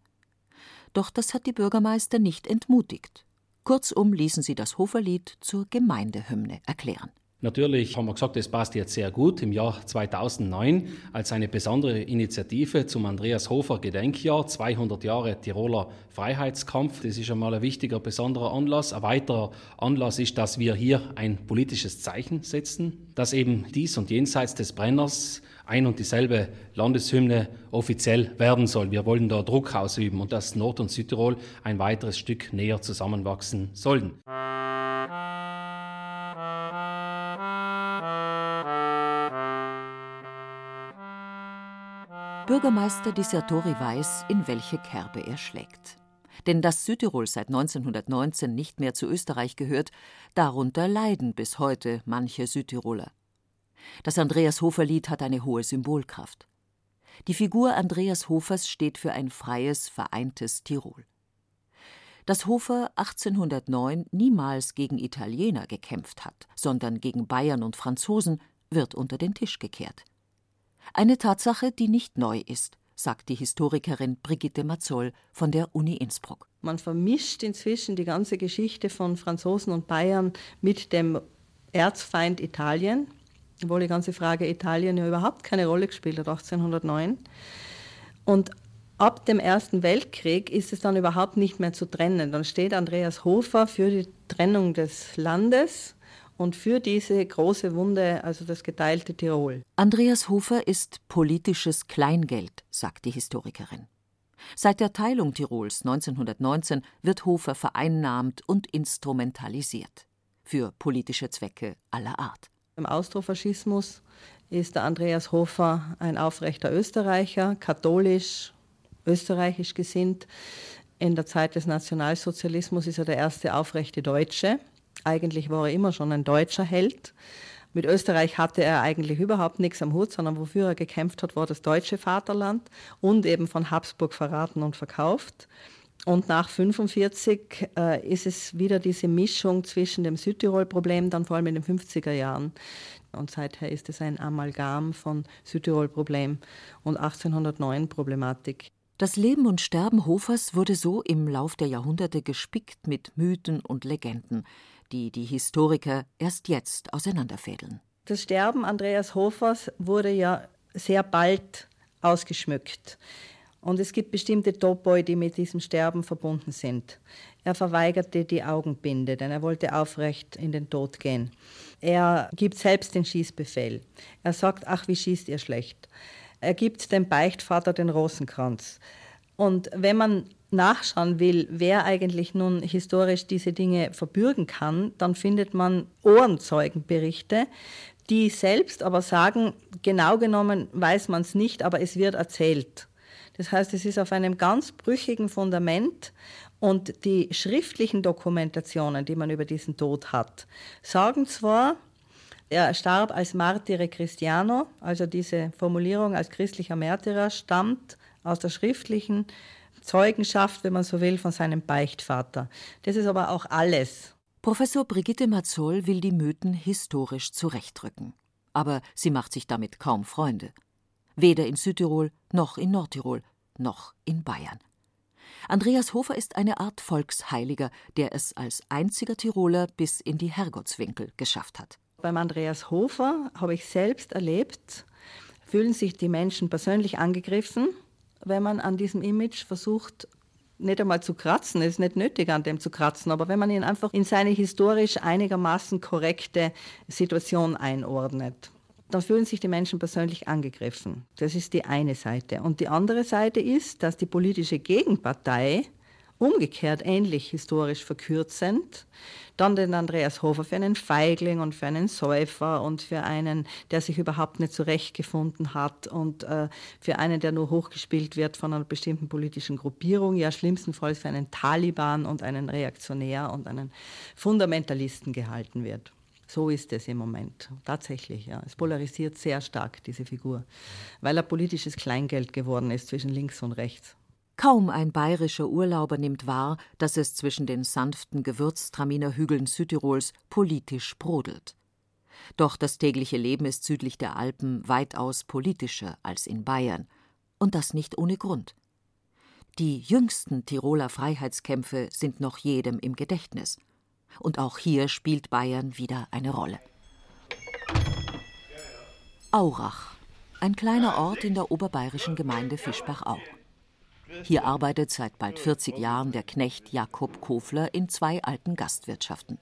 Speaker 5: Doch das hat die Bürgermeister nicht entmutigt. Kurzum ließen sie das Hoferlied zur Gemeindehymne erklären.
Speaker 15: Natürlich haben wir gesagt, das passt jetzt sehr gut im Jahr 2009 als eine besondere Initiative zum Andreas Hofer Gedenkjahr, 200 Jahre Tiroler Freiheitskampf. Das ist einmal ein wichtiger, besonderer Anlass. Ein weiterer Anlass ist, dass wir hier ein politisches Zeichen setzen, dass eben dies und jenseits des Brenners ein und dieselbe Landeshymne offiziell werden soll. Wir wollen da Druck ausüben und dass Nord- und Südtirol ein weiteres Stück näher zusammenwachsen sollen.
Speaker 5: Bürgermeister Dissertori weiß, in welche Kerbe er schlägt. Denn dass Südtirol seit 1919 nicht mehr zu Österreich gehört, darunter leiden bis heute manche Südtiroler. Das Andreas Hofer-Lied hat eine hohe Symbolkraft. Die Figur Andreas Hofers steht für ein freies, vereintes Tirol. Dass Hofer 1809 niemals gegen Italiener gekämpft hat, sondern gegen Bayern und Franzosen, wird unter den Tisch gekehrt. Eine Tatsache, die nicht neu ist, sagt die Historikerin Brigitte Mazzoll von der Uni Innsbruck.
Speaker 4: Man vermischt inzwischen die ganze Geschichte von Franzosen und Bayern mit dem Erzfeind Italien obwohl die ganze Frage Italien ja überhaupt keine Rolle gespielt hat, 1809. Und ab dem Ersten Weltkrieg ist es dann überhaupt nicht mehr zu trennen. Dann steht Andreas Hofer für die Trennung des Landes und für diese große Wunde, also das geteilte Tirol.
Speaker 5: Andreas Hofer ist politisches Kleingeld, sagt die Historikerin. Seit der Teilung Tirols 1919 wird Hofer vereinnahmt und instrumentalisiert. Für politische Zwecke aller Art.
Speaker 4: Im Austrofaschismus ist der Andreas Hofer ein aufrechter Österreicher, katholisch, österreichisch gesinnt. In der Zeit des Nationalsozialismus ist er der erste aufrechte Deutsche. Eigentlich war er immer schon ein deutscher Held. Mit Österreich hatte er eigentlich überhaupt nichts am Hut, sondern wofür er gekämpft hat, war das deutsche Vaterland und eben von Habsburg verraten und verkauft. Und nach 1945 äh, ist es wieder diese Mischung zwischen dem Südtirol-Problem, dann vor allem in den 50er Jahren. Und seither ist es ein Amalgam von Südtirol-Problem und 1809 Problematik.
Speaker 5: Das Leben und Sterben Hofers wurde so im Lauf der Jahrhunderte gespickt mit Mythen und Legenden, die die Historiker erst jetzt auseinanderfädeln.
Speaker 4: Das Sterben Andreas Hofers wurde ja sehr bald ausgeschmückt. Und es gibt bestimmte Topoi, die mit diesem Sterben verbunden sind. Er verweigerte die Augenbinde, denn er wollte aufrecht in den Tod gehen. Er gibt selbst den Schießbefehl. Er sagt, ach, wie schießt ihr schlecht. Er gibt dem Beichtvater den Rosenkranz. Und wenn man nachschauen will, wer eigentlich nun historisch diese Dinge verbürgen kann, dann findet man Ohrenzeugenberichte, die selbst aber sagen, genau genommen weiß man es nicht, aber es wird erzählt. Das heißt, es ist auf einem ganz brüchigen Fundament und die schriftlichen Dokumentationen, die man über diesen Tod hat, sagen zwar, er starb als Martire Christiano, also diese Formulierung als christlicher Märtyrer stammt aus der schriftlichen Zeugenschaft, wenn man so will, von seinem Beichtvater. Das ist aber auch alles.
Speaker 5: Professor Brigitte Mazzol will die Mythen historisch zurechtrücken. Aber sie macht sich damit kaum Freunde. Weder in Südtirol, noch in Nordtirol, noch in Bayern. Andreas Hofer ist eine Art Volksheiliger, der es als einziger Tiroler bis in die Herrgottswinkel geschafft hat.
Speaker 4: Beim Andreas Hofer habe ich selbst erlebt, fühlen sich die Menschen persönlich angegriffen, wenn man an diesem Image versucht, nicht einmal zu kratzen. Es ist nicht nötig, an dem zu kratzen, aber wenn man ihn einfach in seine historisch einigermaßen korrekte Situation einordnet, dann fühlen sich die Menschen persönlich angegriffen. Das ist die eine Seite. Und die andere Seite ist, dass die politische Gegenpartei umgekehrt ähnlich historisch verkürzend, dann den Andreas Hofer für einen Feigling und für einen Säufer und für einen, der sich überhaupt nicht zurechtgefunden hat und äh, für einen, der nur hochgespielt wird von einer bestimmten politischen Gruppierung, ja schlimmstenfalls für einen Taliban und einen Reaktionär und einen Fundamentalisten gehalten wird. So ist es im Moment. Tatsächlich, ja. Es polarisiert sehr stark, diese Figur, weil er politisches Kleingeld geworden ist zwischen links und rechts.
Speaker 5: Kaum ein bayerischer Urlauber nimmt wahr, dass es zwischen den sanften Gewürztraminer Hügeln Südtirols politisch brodelt. Doch das tägliche Leben ist südlich der Alpen weitaus politischer als in Bayern. Und das nicht ohne Grund. Die jüngsten Tiroler Freiheitskämpfe sind noch jedem im Gedächtnis. Und auch hier spielt Bayern wieder eine Rolle. Aurach, ein kleiner Ort in der oberbayerischen Gemeinde Fischbachau. Hier arbeitet seit bald 40 Jahren der Knecht Jakob Kofler in zwei alten Gastwirtschaften.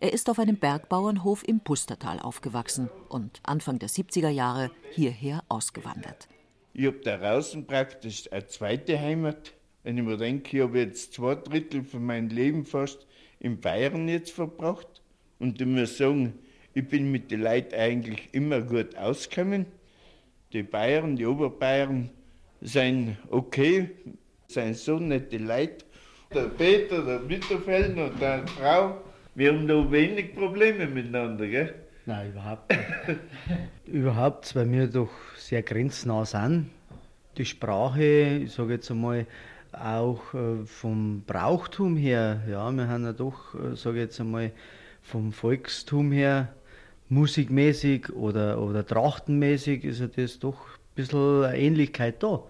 Speaker 5: Er ist auf einem Bergbauernhof im Pustertal aufgewachsen und Anfang der 70er Jahre hierher ausgewandert.
Speaker 16: Ich habe da draußen praktisch eine zweite Heimat. Wenn ich mir denke, ich habe jetzt zwei Drittel von meinem Leben fast in Bayern jetzt verbracht. Und ich muss sagen, ich bin mit den Leuten eigentlich immer gut ausgekommen. Die Bayern, die Oberbayern, sind okay, sind so nette Leute. Der Peter, der Mitterfeld und deine Frau, wir haben da wenig Probleme miteinander, gell?
Speaker 17: Nein, überhaupt nicht. (laughs) überhaupt, weil wir doch sehr grenznah sind. Die Sprache, ich sage jetzt einmal, auch äh, vom Brauchtum her, ja, wir haben ja doch, äh, sage ich jetzt einmal, vom Volkstum her, musikmäßig oder, oder trachtenmäßig ist ja das doch bisschen eine Ähnlichkeit da.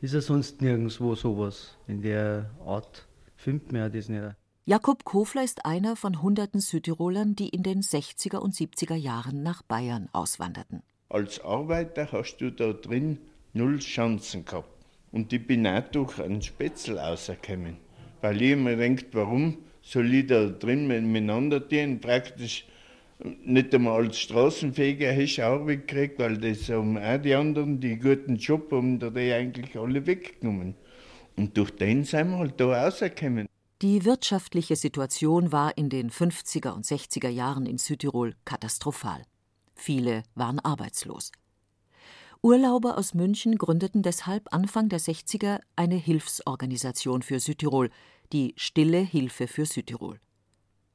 Speaker 17: Ist ja sonst nirgendwo sowas in der Art. Findet man ja das nicht.
Speaker 5: Jakob Kofler ist einer von hunderten Südtirolern, die in den 60er und 70er Jahren nach Bayern auswanderten.
Speaker 16: Als Arbeiter hast du da drin null Chancen gehabt. Und ich bin auch durch einen Spätzl rausgekommen. Weil ich mir denkt, warum soll ich da drin miteinander gehen? Praktisch nicht einmal als Straßenfeger hast du auch weggekriegt, weil das haben auch die anderen, die guten Job haben, da die eigentlich alle weggenommen. Und durch den sind wir halt da rausgekommen.
Speaker 5: Die wirtschaftliche Situation war in den 50er und 60er Jahren in Südtirol katastrophal. Viele waren arbeitslos. Urlauber aus München gründeten deshalb Anfang der 60er eine Hilfsorganisation für Südtirol, die Stille Hilfe für Südtirol.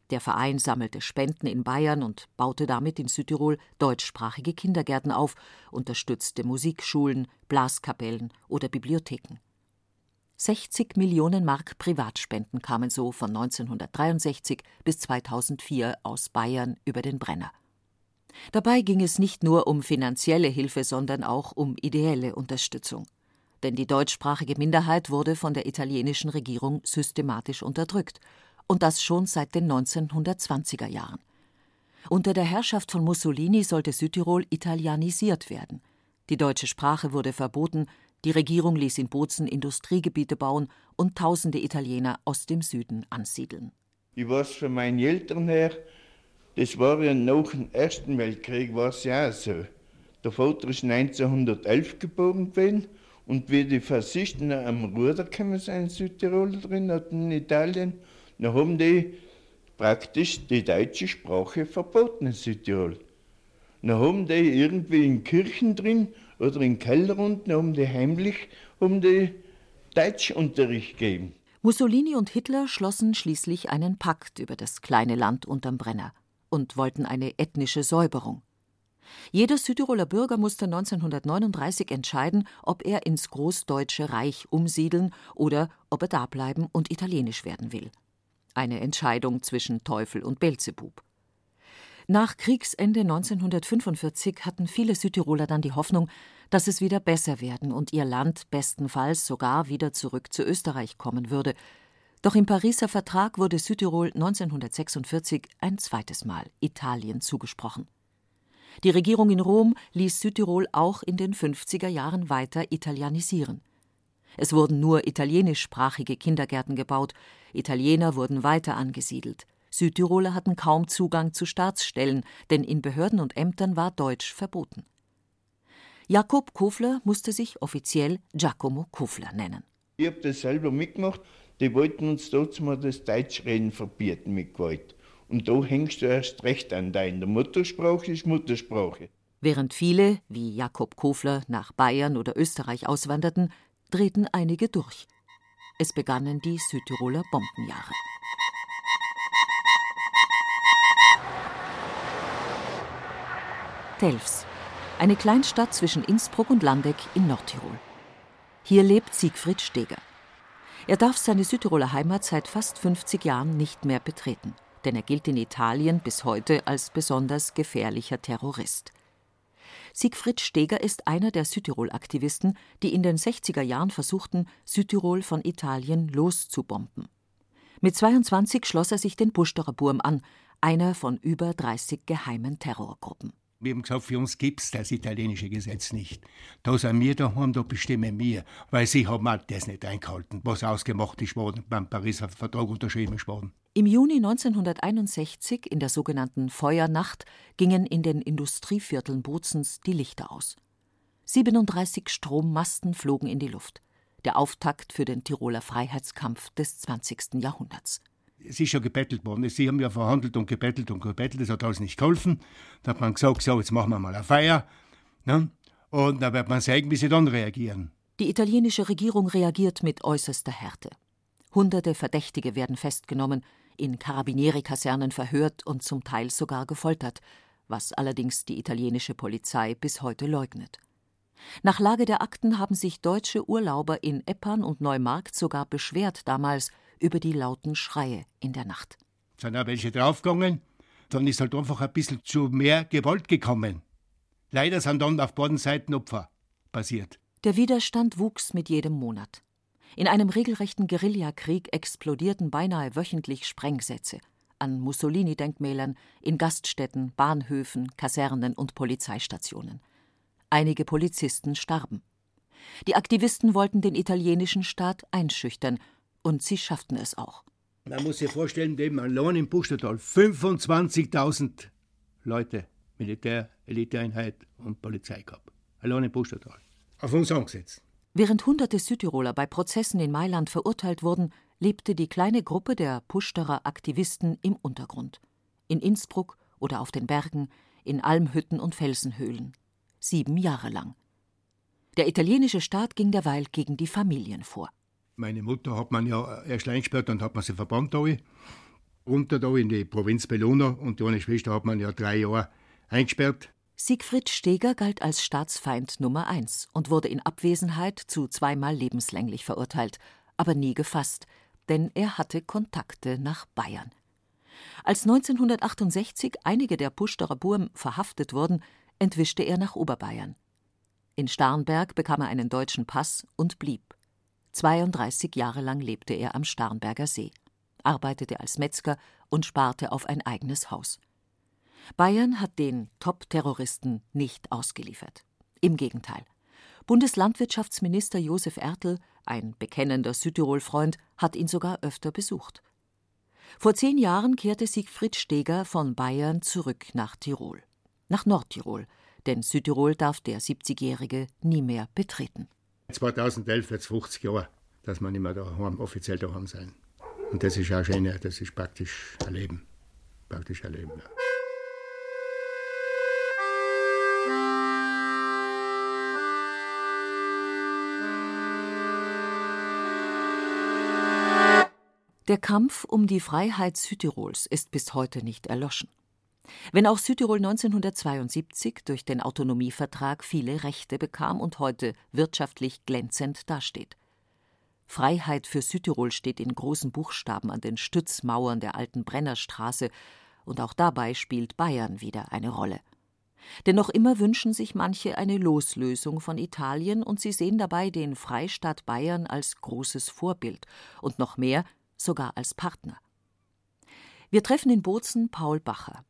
Speaker 5: Der Verein sammelte Spenden in Bayern und baute damit in Südtirol deutschsprachige Kindergärten auf, unterstützte Musikschulen, Blaskapellen oder Bibliotheken. 60 Millionen Mark Privatspenden kamen so von 1963 bis 2004 aus Bayern über den Brenner. Dabei ging es nicht nur um finanzielle Hilfe, sondern auch um ideelle Unterstützung. Denn die deutschsprachige Minderheit wurde von der italienischen Regierung systematisch unterdrückt und das schon seit den 1920er Jahren. Unter der Herrschaft von Mussolini sollte Südtirol italienisiert werden. Die deutsche Sprache wurde verboten, die Regierung ließ in Bozen Industriegebiete bauen und tausende Italiener aus dem Süden ansiedeln.
Speaker 16: Ich weiß von meinen Eltern her, das war ja nach dem Ersten Weltkrieg war es ja auch so. Der Vater ist 1911 geboren gewesen und wie die Faschisten am Ruder gekommen sind in Südtirol drin, in Italien, dann haben die praktisch die deutsche Sprache verboten in Südtirol. Dann haben die irgendwie in Kirchen drin oder in Keller unten, haben die heimlich haben die Deutschunterricht gegeben.
Speaker 5: Mussolini und Hitler schlossen schließlich einen Pakt über das kleine Land unterm Brenner und wollten eine ethnische Säuberung. Jeder Südtiroler Bürger musste 1939 entscheiden, ob er ins Großdeutsche Reich umsiedeln oder ob er dableiben und italienisch werden will. Eine Entscheidung zwischen Teufel und Belzebub. Nach Kriegsende 1945 hatten viele Südtiroler dann die Hoffnung, dass es wieder besser werden und ihr Land bestenfalls sogar wieder zurück zu Österreich kommen würde. Doch im Pariser Vertrag wurde Südtirol 1946 ein zweites Mal Italien zugesprochen. Die Regierung in Rom ließ Südtirol auch in den 50er Jahren weiter italienisieren. Es wurden nur italienischsprachige Kindergärten gebaut, Italiener wurden weiter angesiedelt. Südtiroler hatten kaum Zugang zu Staatsstellen, denn in Behörden und Ämtern war Deutsch verboten. Jakob Kofler musste sich offiziell Giacomo Kofler nennen.
Speaker 16: Ich habe das selber mitgemacht. Die wollten uns dazu mal das Deutschreden verbieten mit Gewalt. Und da hängst du erst recht an dein. Der Muttersprache ist Muttersprache.
Speaker 5: Während viele, wie Jakob Kofler, nach Bayern oder Österreich auswanderten, drehten einige durch. Es begannen die Südtiroler Bombenjahre. Telfs, eine Kleinstadt zwischen Innsbruck und Landeck in Nordtirol. Hier lebt Siegfried Steger. Er darf seine Südtiroler Heimat seit fast 50 Jahren nicht mehr betreten, denn er gilt in Italien bis heute als besonders gefährlicher Terrorist. Siegfried Steger ist einer der Südtirol-Aktivisten, die in den 60er Jahren versuchten, Südtirol von Italien loszubomben. Mit 22 schloss er sich den Buschterer Burm an, einer von über 30 geheimen Terrorgruppen.
Speaker 18: Wir haben gesagt, für uns gibt es das italienische Gesetz nicht. Da sind wir daheim, da bestimmen wir. Weil sie haben halt das nicht eingehalten, was ausgemacht ist worden, beim Pariser Vertrag unterschrieben ist worden.
Speaker 5: Im Juni 1961, in der sogenannten Feuernacht, gingen in den Industrievierteln Bozens die Lichter aus. 37 Strommasten flogen in die Luft. Der Auftakt für den Tiroler Freiheitskampf des 20. Jahrhunderts
Speaker 18: es ist schon gebettelt worden. Sie haben ja verhandelt und gebettelt und gebettelt, das hat alles nicht geholfen. Da hat man gesagt, so, jetzt machen wir mal eine Feier. Ne? Und dann wird man sehen, wie sie dann reagieren.
Speaker 5: Die italienische Regierung reagiert mit äußerster Härte. Hunderte Verdächtige werden festgenommen, in Carabinieri-Kasernen verhört und zum Teil sogar gefoltert, was allerdings die italienische Polizei bis heute leugnet. Nach Lage der Akten haben sich deutsche Urlauber in Eppern und Neumarkt sogar beschwert damals über die lauten Schreie in der Nacht.
Speaker 18: Sind auch welche draufgegangen, dann ist halt einfach ein bisschen zu mehr Gewalt gekommen. Leider sind dann auf beiden Seiten Opfer passiert.
Speaker 5: Der Widerstand wuchs mit jedem Monat. In einem regelrechten Guerillakrieg explodierten beinahe wöchentlich Sprengsätze an Mussolini-Denkmälern, in Gaststätten, Bahnhöfen, Kasernen und Polizeistationen. Einige Polizisten starben. Die Aktivisten wollten den italienischen Staat einschüchtern und sie schafften es auch.
Speaker 18: Man muss sich vorstellen, dem allein im Buchstatal 25.000 Leute, Militär, Eliteeinheit und Polizei gehabt. Allein im Buchstatal. Auf uns angesetzt.
Speaker 5: Während hunderte Südtiroler bei Prozessen in Mailand verurteilt wurden, lebte die kleine Gruppe der Puschterer Aktivisten im Untergrund. In Innsbruck oder auf den Bergen, in Almhütten und Felsenhöhlen. Sieben Jahre lang. Der italienische Staat ging derweil gegen die Familien vor.
Speaker 18: Meine Mutter hat man ja erst eingesperrt und hat man sie verbannt da. Runter da in die Provinz Bellona und die eine Schwester hat man ja drei Jahre eingesperrt.
Speaker 5: Siegfried Steger galt als Staatsfeind Nummer eins und wurde in Abwesenheit zu zweimal lebenslänglich verurteilt, aber nie gefasst, denn er hatte Kontakte nach Bayern. Als 1968 einige der Puschterer Burm verhaftet wurden, entwischte er nach Oberbayern. In Starnberg bekam er einen deutschen Pass und blieb. 32 Jahre lang lebte er am Starnberger See, arbeitete als Metzger und sparte auf ein eigenes Haus. Bayern hat den Top-Terroristen nicht ausgeliefert. Im Gegenteil. Bundeslandwirtschaftsminister Josef Ertl, ein bekennender Südtirol-Freund, hat ihn sogar öfter besucht. Vor zehn Jahren kehrte Siegfried Steger von Bayern zurück nach Tirol. Nach Nordtirol, denn Südtirol darf der 70-Jährige nie mehr betreten.
Speaker 18: 2011 wird es 50 Jahre, dass wir nicht mehr daheim, offiziell daheim sein. Und das ist auch schön, das ist praktisch ein Leben. Praktisch ein Leben, ja.
Speaker 5: Der Kampf um die Freiheit Südtirols ist bis heute nicht erloschen. Wenn auch Südtirol 1972 durch den Autonomievertrag viele Rechte bekam und heute wirtschaftlich glänzend dasteht. Freiheit für Südtirol steht in großen Buchstaben an den Stützmauern der alten Brennerstraße, und auch dabei spielt Bayern wieder eine Rolle. Denn noch immer wünschen sich manche eine Loslösung von Italien und sie sehen dabei den Freistaat Bayern als großes Vorbild und noch mehr sogar als Partner. Wir treffen in Bozen Paul Bacher.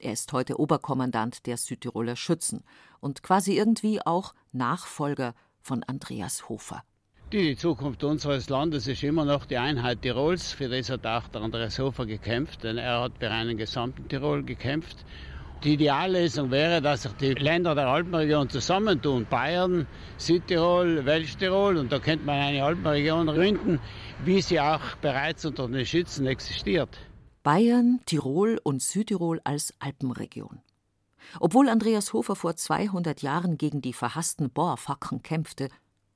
Speaker 5: Er ist heute Oberkommandant der Südtiroler Schützen und quasi irgendwie auch Nachfolger von Andreas Hofer.
Speaker 10: Die Zukunft unseres Landes ist immer noch die Einheit Tirols. Für das hat auch der Andreas Hofer gekämpft, denn er hat für einen gesamten Tirol gekämpft. Die Ideallösung wäre, dass sich die Länder der Alpenregion zusammentun. Bayern, Südtirol, Welschtirol und da könnte man eine Alpenregion gründen, wie sie auch bereits unter den Schützen existiert.
Speaker 5: Bayern, Tirol und Südtirol als Alpenregion. Obwohl Andreas Hofer vor 200 Jahren gegen die verhassten Bohrfacken kämpfte,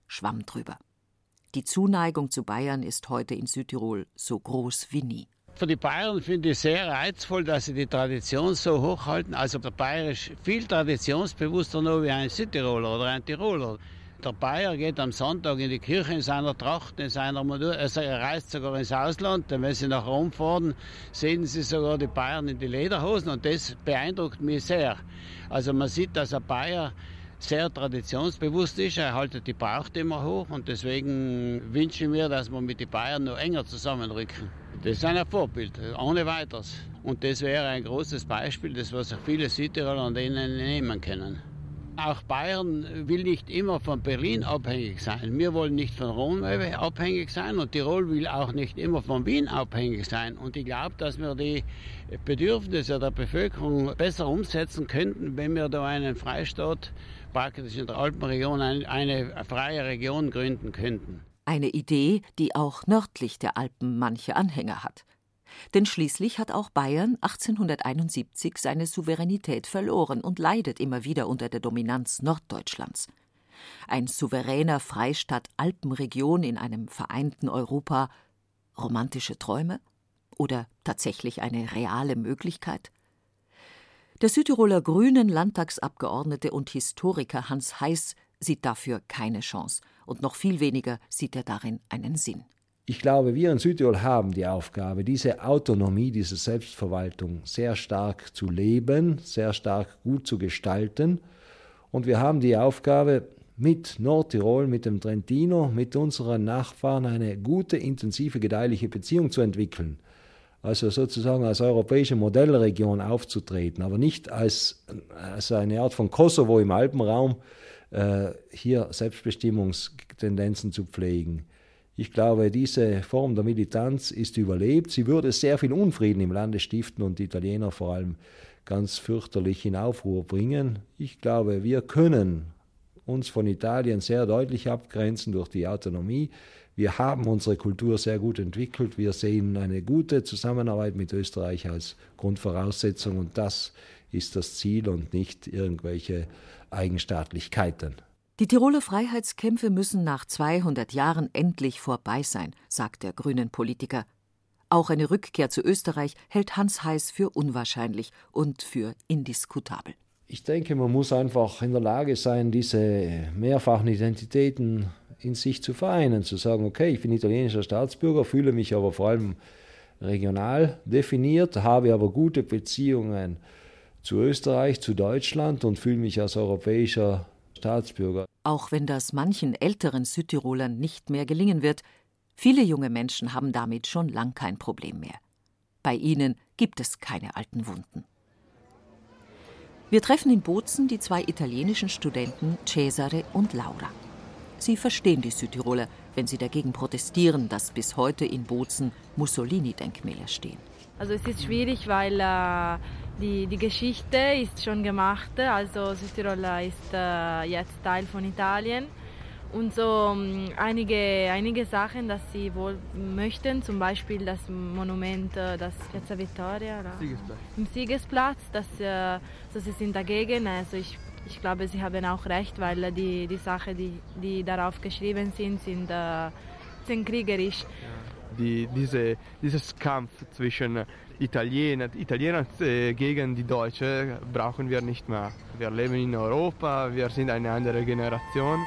Speaker 5: schwamm drüber. Die Zuneigung zu Bayern ist heute in Südtirol so groß wie nie.
Speaker 10: Für die Bayern finde ich sehr reizvoll, dass sie die Tradition so hochhalten. Also der Bayer ist viel traditionsbewusster noch wie ein Südtiroler oder ein Tiroler. Der Bayer geht am Sonntag in die Kirche in seiner Tracht, in seiner Montur. Also er reist sogar ins Ausland. Denn wenn Sie nach Rom fahren, sehen Sie sogar die Bayern in die Lederhosen. Und das beeindruckt mich sehr. Also man sieht, dass ein Bayer sehr traditionsbewusst ist. Er haltet die Braucht immer hoch. Und deswegen wünsche ich mir, dass wir mit den Bayern noch enger zusammenrücken. Das ist ein Vorbild, ohne weiteres. Und das wäre ein großes Beispiel, das was sich viele Südtiroler an denen nehmen können. Auch Bayern will nicht immer von Berlin abhängig sein. Wir wollen nicht von Rom abhängig sein und Tirol will auch nicht immer von Wien abhängig sein. Und ich glaube, dass wir die Bedürfnisse der Bevölkerung besser umsetzen könnten, wenn wir da einen Freistaat praktisch in der Alpenregion eine, freie Region gründen könnten.
Speaker 5: Eine Idee, die auch nördlich der Alpen manche Anhänger hat. Denn schließlich hat auch Bayern 1871 seine Souveränität verloren und leidet immer wieder unter der Dominanz Norddeutschlands. Ein souveräner Freistaat Alpenregion in einem vereinten Europa romantische Träume oder tatsächlich eine reale Möglichkeit? Der Südtiroler Grünen Landtagsabgeordnete und Historiker Hans Heiß sieht dafür keine Chance und noch viel weniger sieht er darin einen Sinn.
Speaker 19: Ich glaube, wir in Südtirol haben die Aufgabe, diese Autonomie, diese Selbstverwaltung sehr stark zu leben, sehr stark gut zu gestalten. Und wir haben die Aufgabe, mit Nordtirol, mit dem Trentino, mit unseren Nachbarn eine gute, intensive, gedeihliche Beziehung zu entwickeln. Also sozusagen als europäische Modellregion aufzutreten, aber nicht als, als eine Art von Kosovo im Alpenraum, äh, hier Selbstbestimmungstendenzen zu pflegen. Ich glaube, diese Form der Militanz ist überlebt. Sie würde sehr viel Unfrieden im Lande stiften und die Italiener vor allem ganz fürchterlich in Aufruhr bringen. Ich glaube, wir können uns von Italien sehr deutlich abgrenzen durch die Autonomie. Wir haben unsere Kultur sehr gut entwickelt. Wir sehen eine gute Zusammenarbeit mit Österreich als Grundvoraussetzung und das ist das Ziel und nicht irgendwelche Eigenstaatlichkeiten.
Speaker 5: Die Tiroler Freiheitskämpfe müssen nach 200 Jahren endlich vorbei sein, sagt der grünen Politiker. Auch eine Rückkehr zu Österreich hält Hans Heiß für unwahrscheinlich und für indiskutabel.
Speaker 19: Ich denke, man muss einfach in der Lage sein, diese mehrfachen Identitäten in sich zu vereinen, zu sagen, okay, ich bin italienischer Staatsbürger, fühle mich aber vor allem regional definiert, habe aber gute Beziehungen zu Österreich, zu Deutschland und fühle mich als europäischer Staatsbürger.
Speaker 5: Auch wenn das manchen älteren Südtirolern nicht mehr gelingen wird, viele junge Menschen haben damit schon lang kein Problem mehr. Bei ihnen gibt es keine alten Wunden. Wir treffen in Bozen die zwei italienischen Studenten Cesare und Laura. Sie verstehen die Südtiroler, wenn sie dagegen protestieren, dass bis heute in Bozen Mussolini-Denkmäler stehen.
Speaker 20: Also es ist schwierig, weil äh, die, die Geschichte ist schon gemacht. Also Südtirol ist äh, jetzt Teil von Italien. Und so ähm, einige, einige Sachen, dass sie wohl möchten, zum Beispiel das Monument, äh, das Piazza Vittoria, Siegesplatz. im Siegesplatz, dass, äh, so sie sind dagegen. Also ich, ich glaube, sie haben auch recht, weil die, die Sachen, die, die darauf geschrieben sind, sind, äh, sind kriegerisch. Ja
Speaker 21: Die, diese, dieses Kampf zwischen Italiener, Italiener äh, gegen die Deutschen brauchen wir nicht mehr. Wir leben in Europa, wir sind eine andere Generation.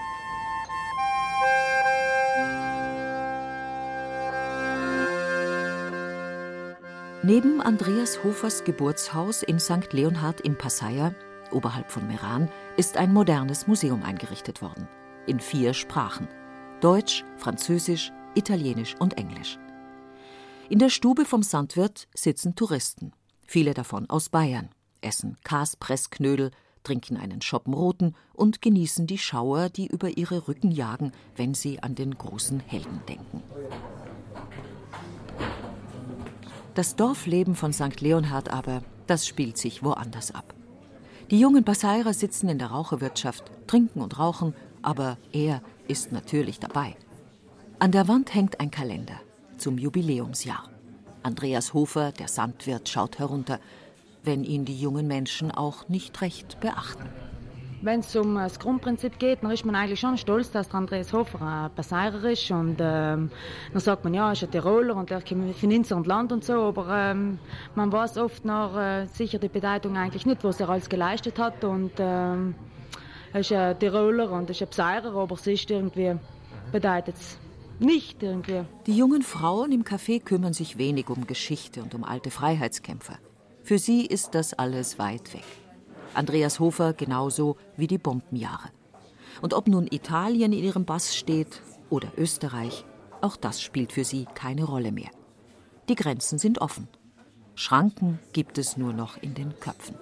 Speaker 5: Neben Andreas Hofers Geburtshaus in St. Leonhard im Passaier, oberhalb von Meran, ist ein modernes Museum eingerichtet worden. In vier Sprachen: Deutsch, Französisch, Italienisch und Englisch. In der Stube vom Sandwirt sitzen Touristen, viele davon aus Bayern, essen Kaspressknödel, trinken einen Schoppen Roten und genießen die Schauer, die über ihre Rücken jagen, wenn sie an den großen Helden denken. Das Dorfleben von St. Leonhard aber, das spielt sich woanders ab. Die jungen Passairer sitzen in der Raucherwirtschaft, trinken und rauchen, aber er ist natürlich dabei. An der Wand hängt ein Kalender zum Jubiläumsjahr. Andreas Hofer, der Sandwirt, schaut herunter, wenn ihn die jungen Menschen auch nicht recht beachten.
Speaker 22: Wenn es um das Grundprinzip geht, dann ist man eigentlich schon stolz, dass der Andreas Hofer ein Passierer ist. Und ähm, dann sagt man, ja, er ist ein Tiroler und er kommt von Inser und Land und so. Aber ähm, man weiß oft noch äh, sicher die Bedeutung eigentlich nicht, was er alles geleistet hat. Und ähm, er ist ein Tiroler und er ist ein Passierer, aber es ist irgendwie, bedeutet es nicht irgendwie.
Speaker 5: Die jungen Frauen im Café kümmern sich wenig um Geschichte und um alte Freiheitskämpfer. Für sie ist das alles weit weg. Andreas Hofer genauso wie die Bombenjahre. Und ob nun Italien in ihrem Bass steht oder Österreich, auch das spielt für sie keine Rolle mehr. Die Grenzen sind offen. Schranken gibt es nur noch in den Köpfen.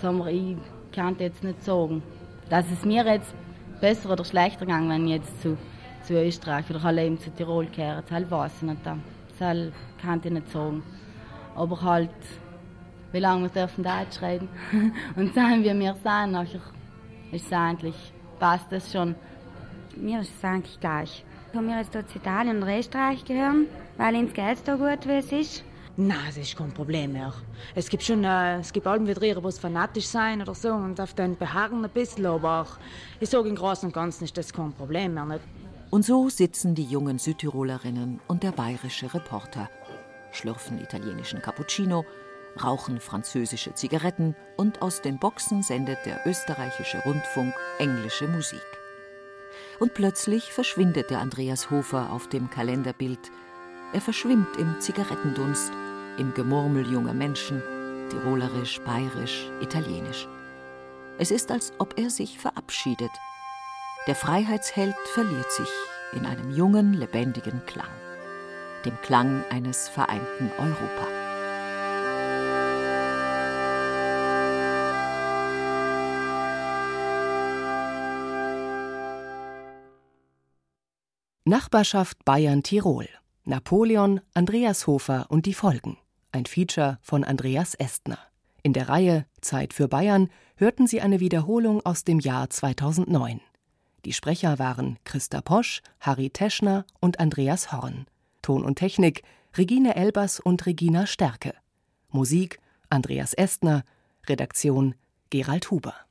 Speaker 23: Sommer, ich kann jetzt nicht sagen, dass es mir jetzt besser oder schlechter gegangen, wenn ich jetzt zu, zu Österreich oder halt eben zu Tirol kehre. Das weiß ich nicht. Das kann ich nicht sagen. Aber halt, wie lange wir dürfen Deutsch reden. (laughs) Und wie wir sein, nachher ist es eigentlich, passt das schon.
Speaker 24: Mir ist es eigentlich gleich. Wenn wir jetzt hier zu Italien und Österreich gehören, weil uns geht es da gut, wie es ist.
Speaker 22: Nein, das ist kein Problem mehr. Es gibt schon, äh, es gibt Alben wie Drehrer, die fanatisch sein oder so und auf den beharren ein bisschen, aber auch, ich sage im Großen und Ganzen ist das kein Problem mehr. Nicht?
Speaker 5: Und so sitzen die jungen Südtirolerinnen und der bayerische Reporter, schlürfen italienischen Cappuccino, rauchen französische Zigaretten und aus den Boxen sendet der österreichische Rundfunk englische Musik. Und plötzlich verschwindet der Andreas Hofer auf dem Kalenderbild. Er verschwimmt im Zigarettendunst, im Gemurmel junger Menschen, tirolerisch, bayerisch, italienisch. Es ist, als ob er sich verabschiedet. Der Freiheitsheld verliert sich in einem jungen, lebendigen Klang, dem Klang eines vereinten Europa.
Speaker 1: Nachbarschaft Bayern-Tirol. Napoleon, Andreas Hofer und die Folgen. Ein Feature von Andreas Estner. In der Reihe Zeit für Bayern hörten Sie eine Wiederholung aus dem Jahr 2009. Die Sprecher waren Christa Posch, Harry Teschner und Andreas Horn. Ton und Technik Regine Elbers und Regina Stärke. Musik Andreas Estner. Redaktion Gerald Huber.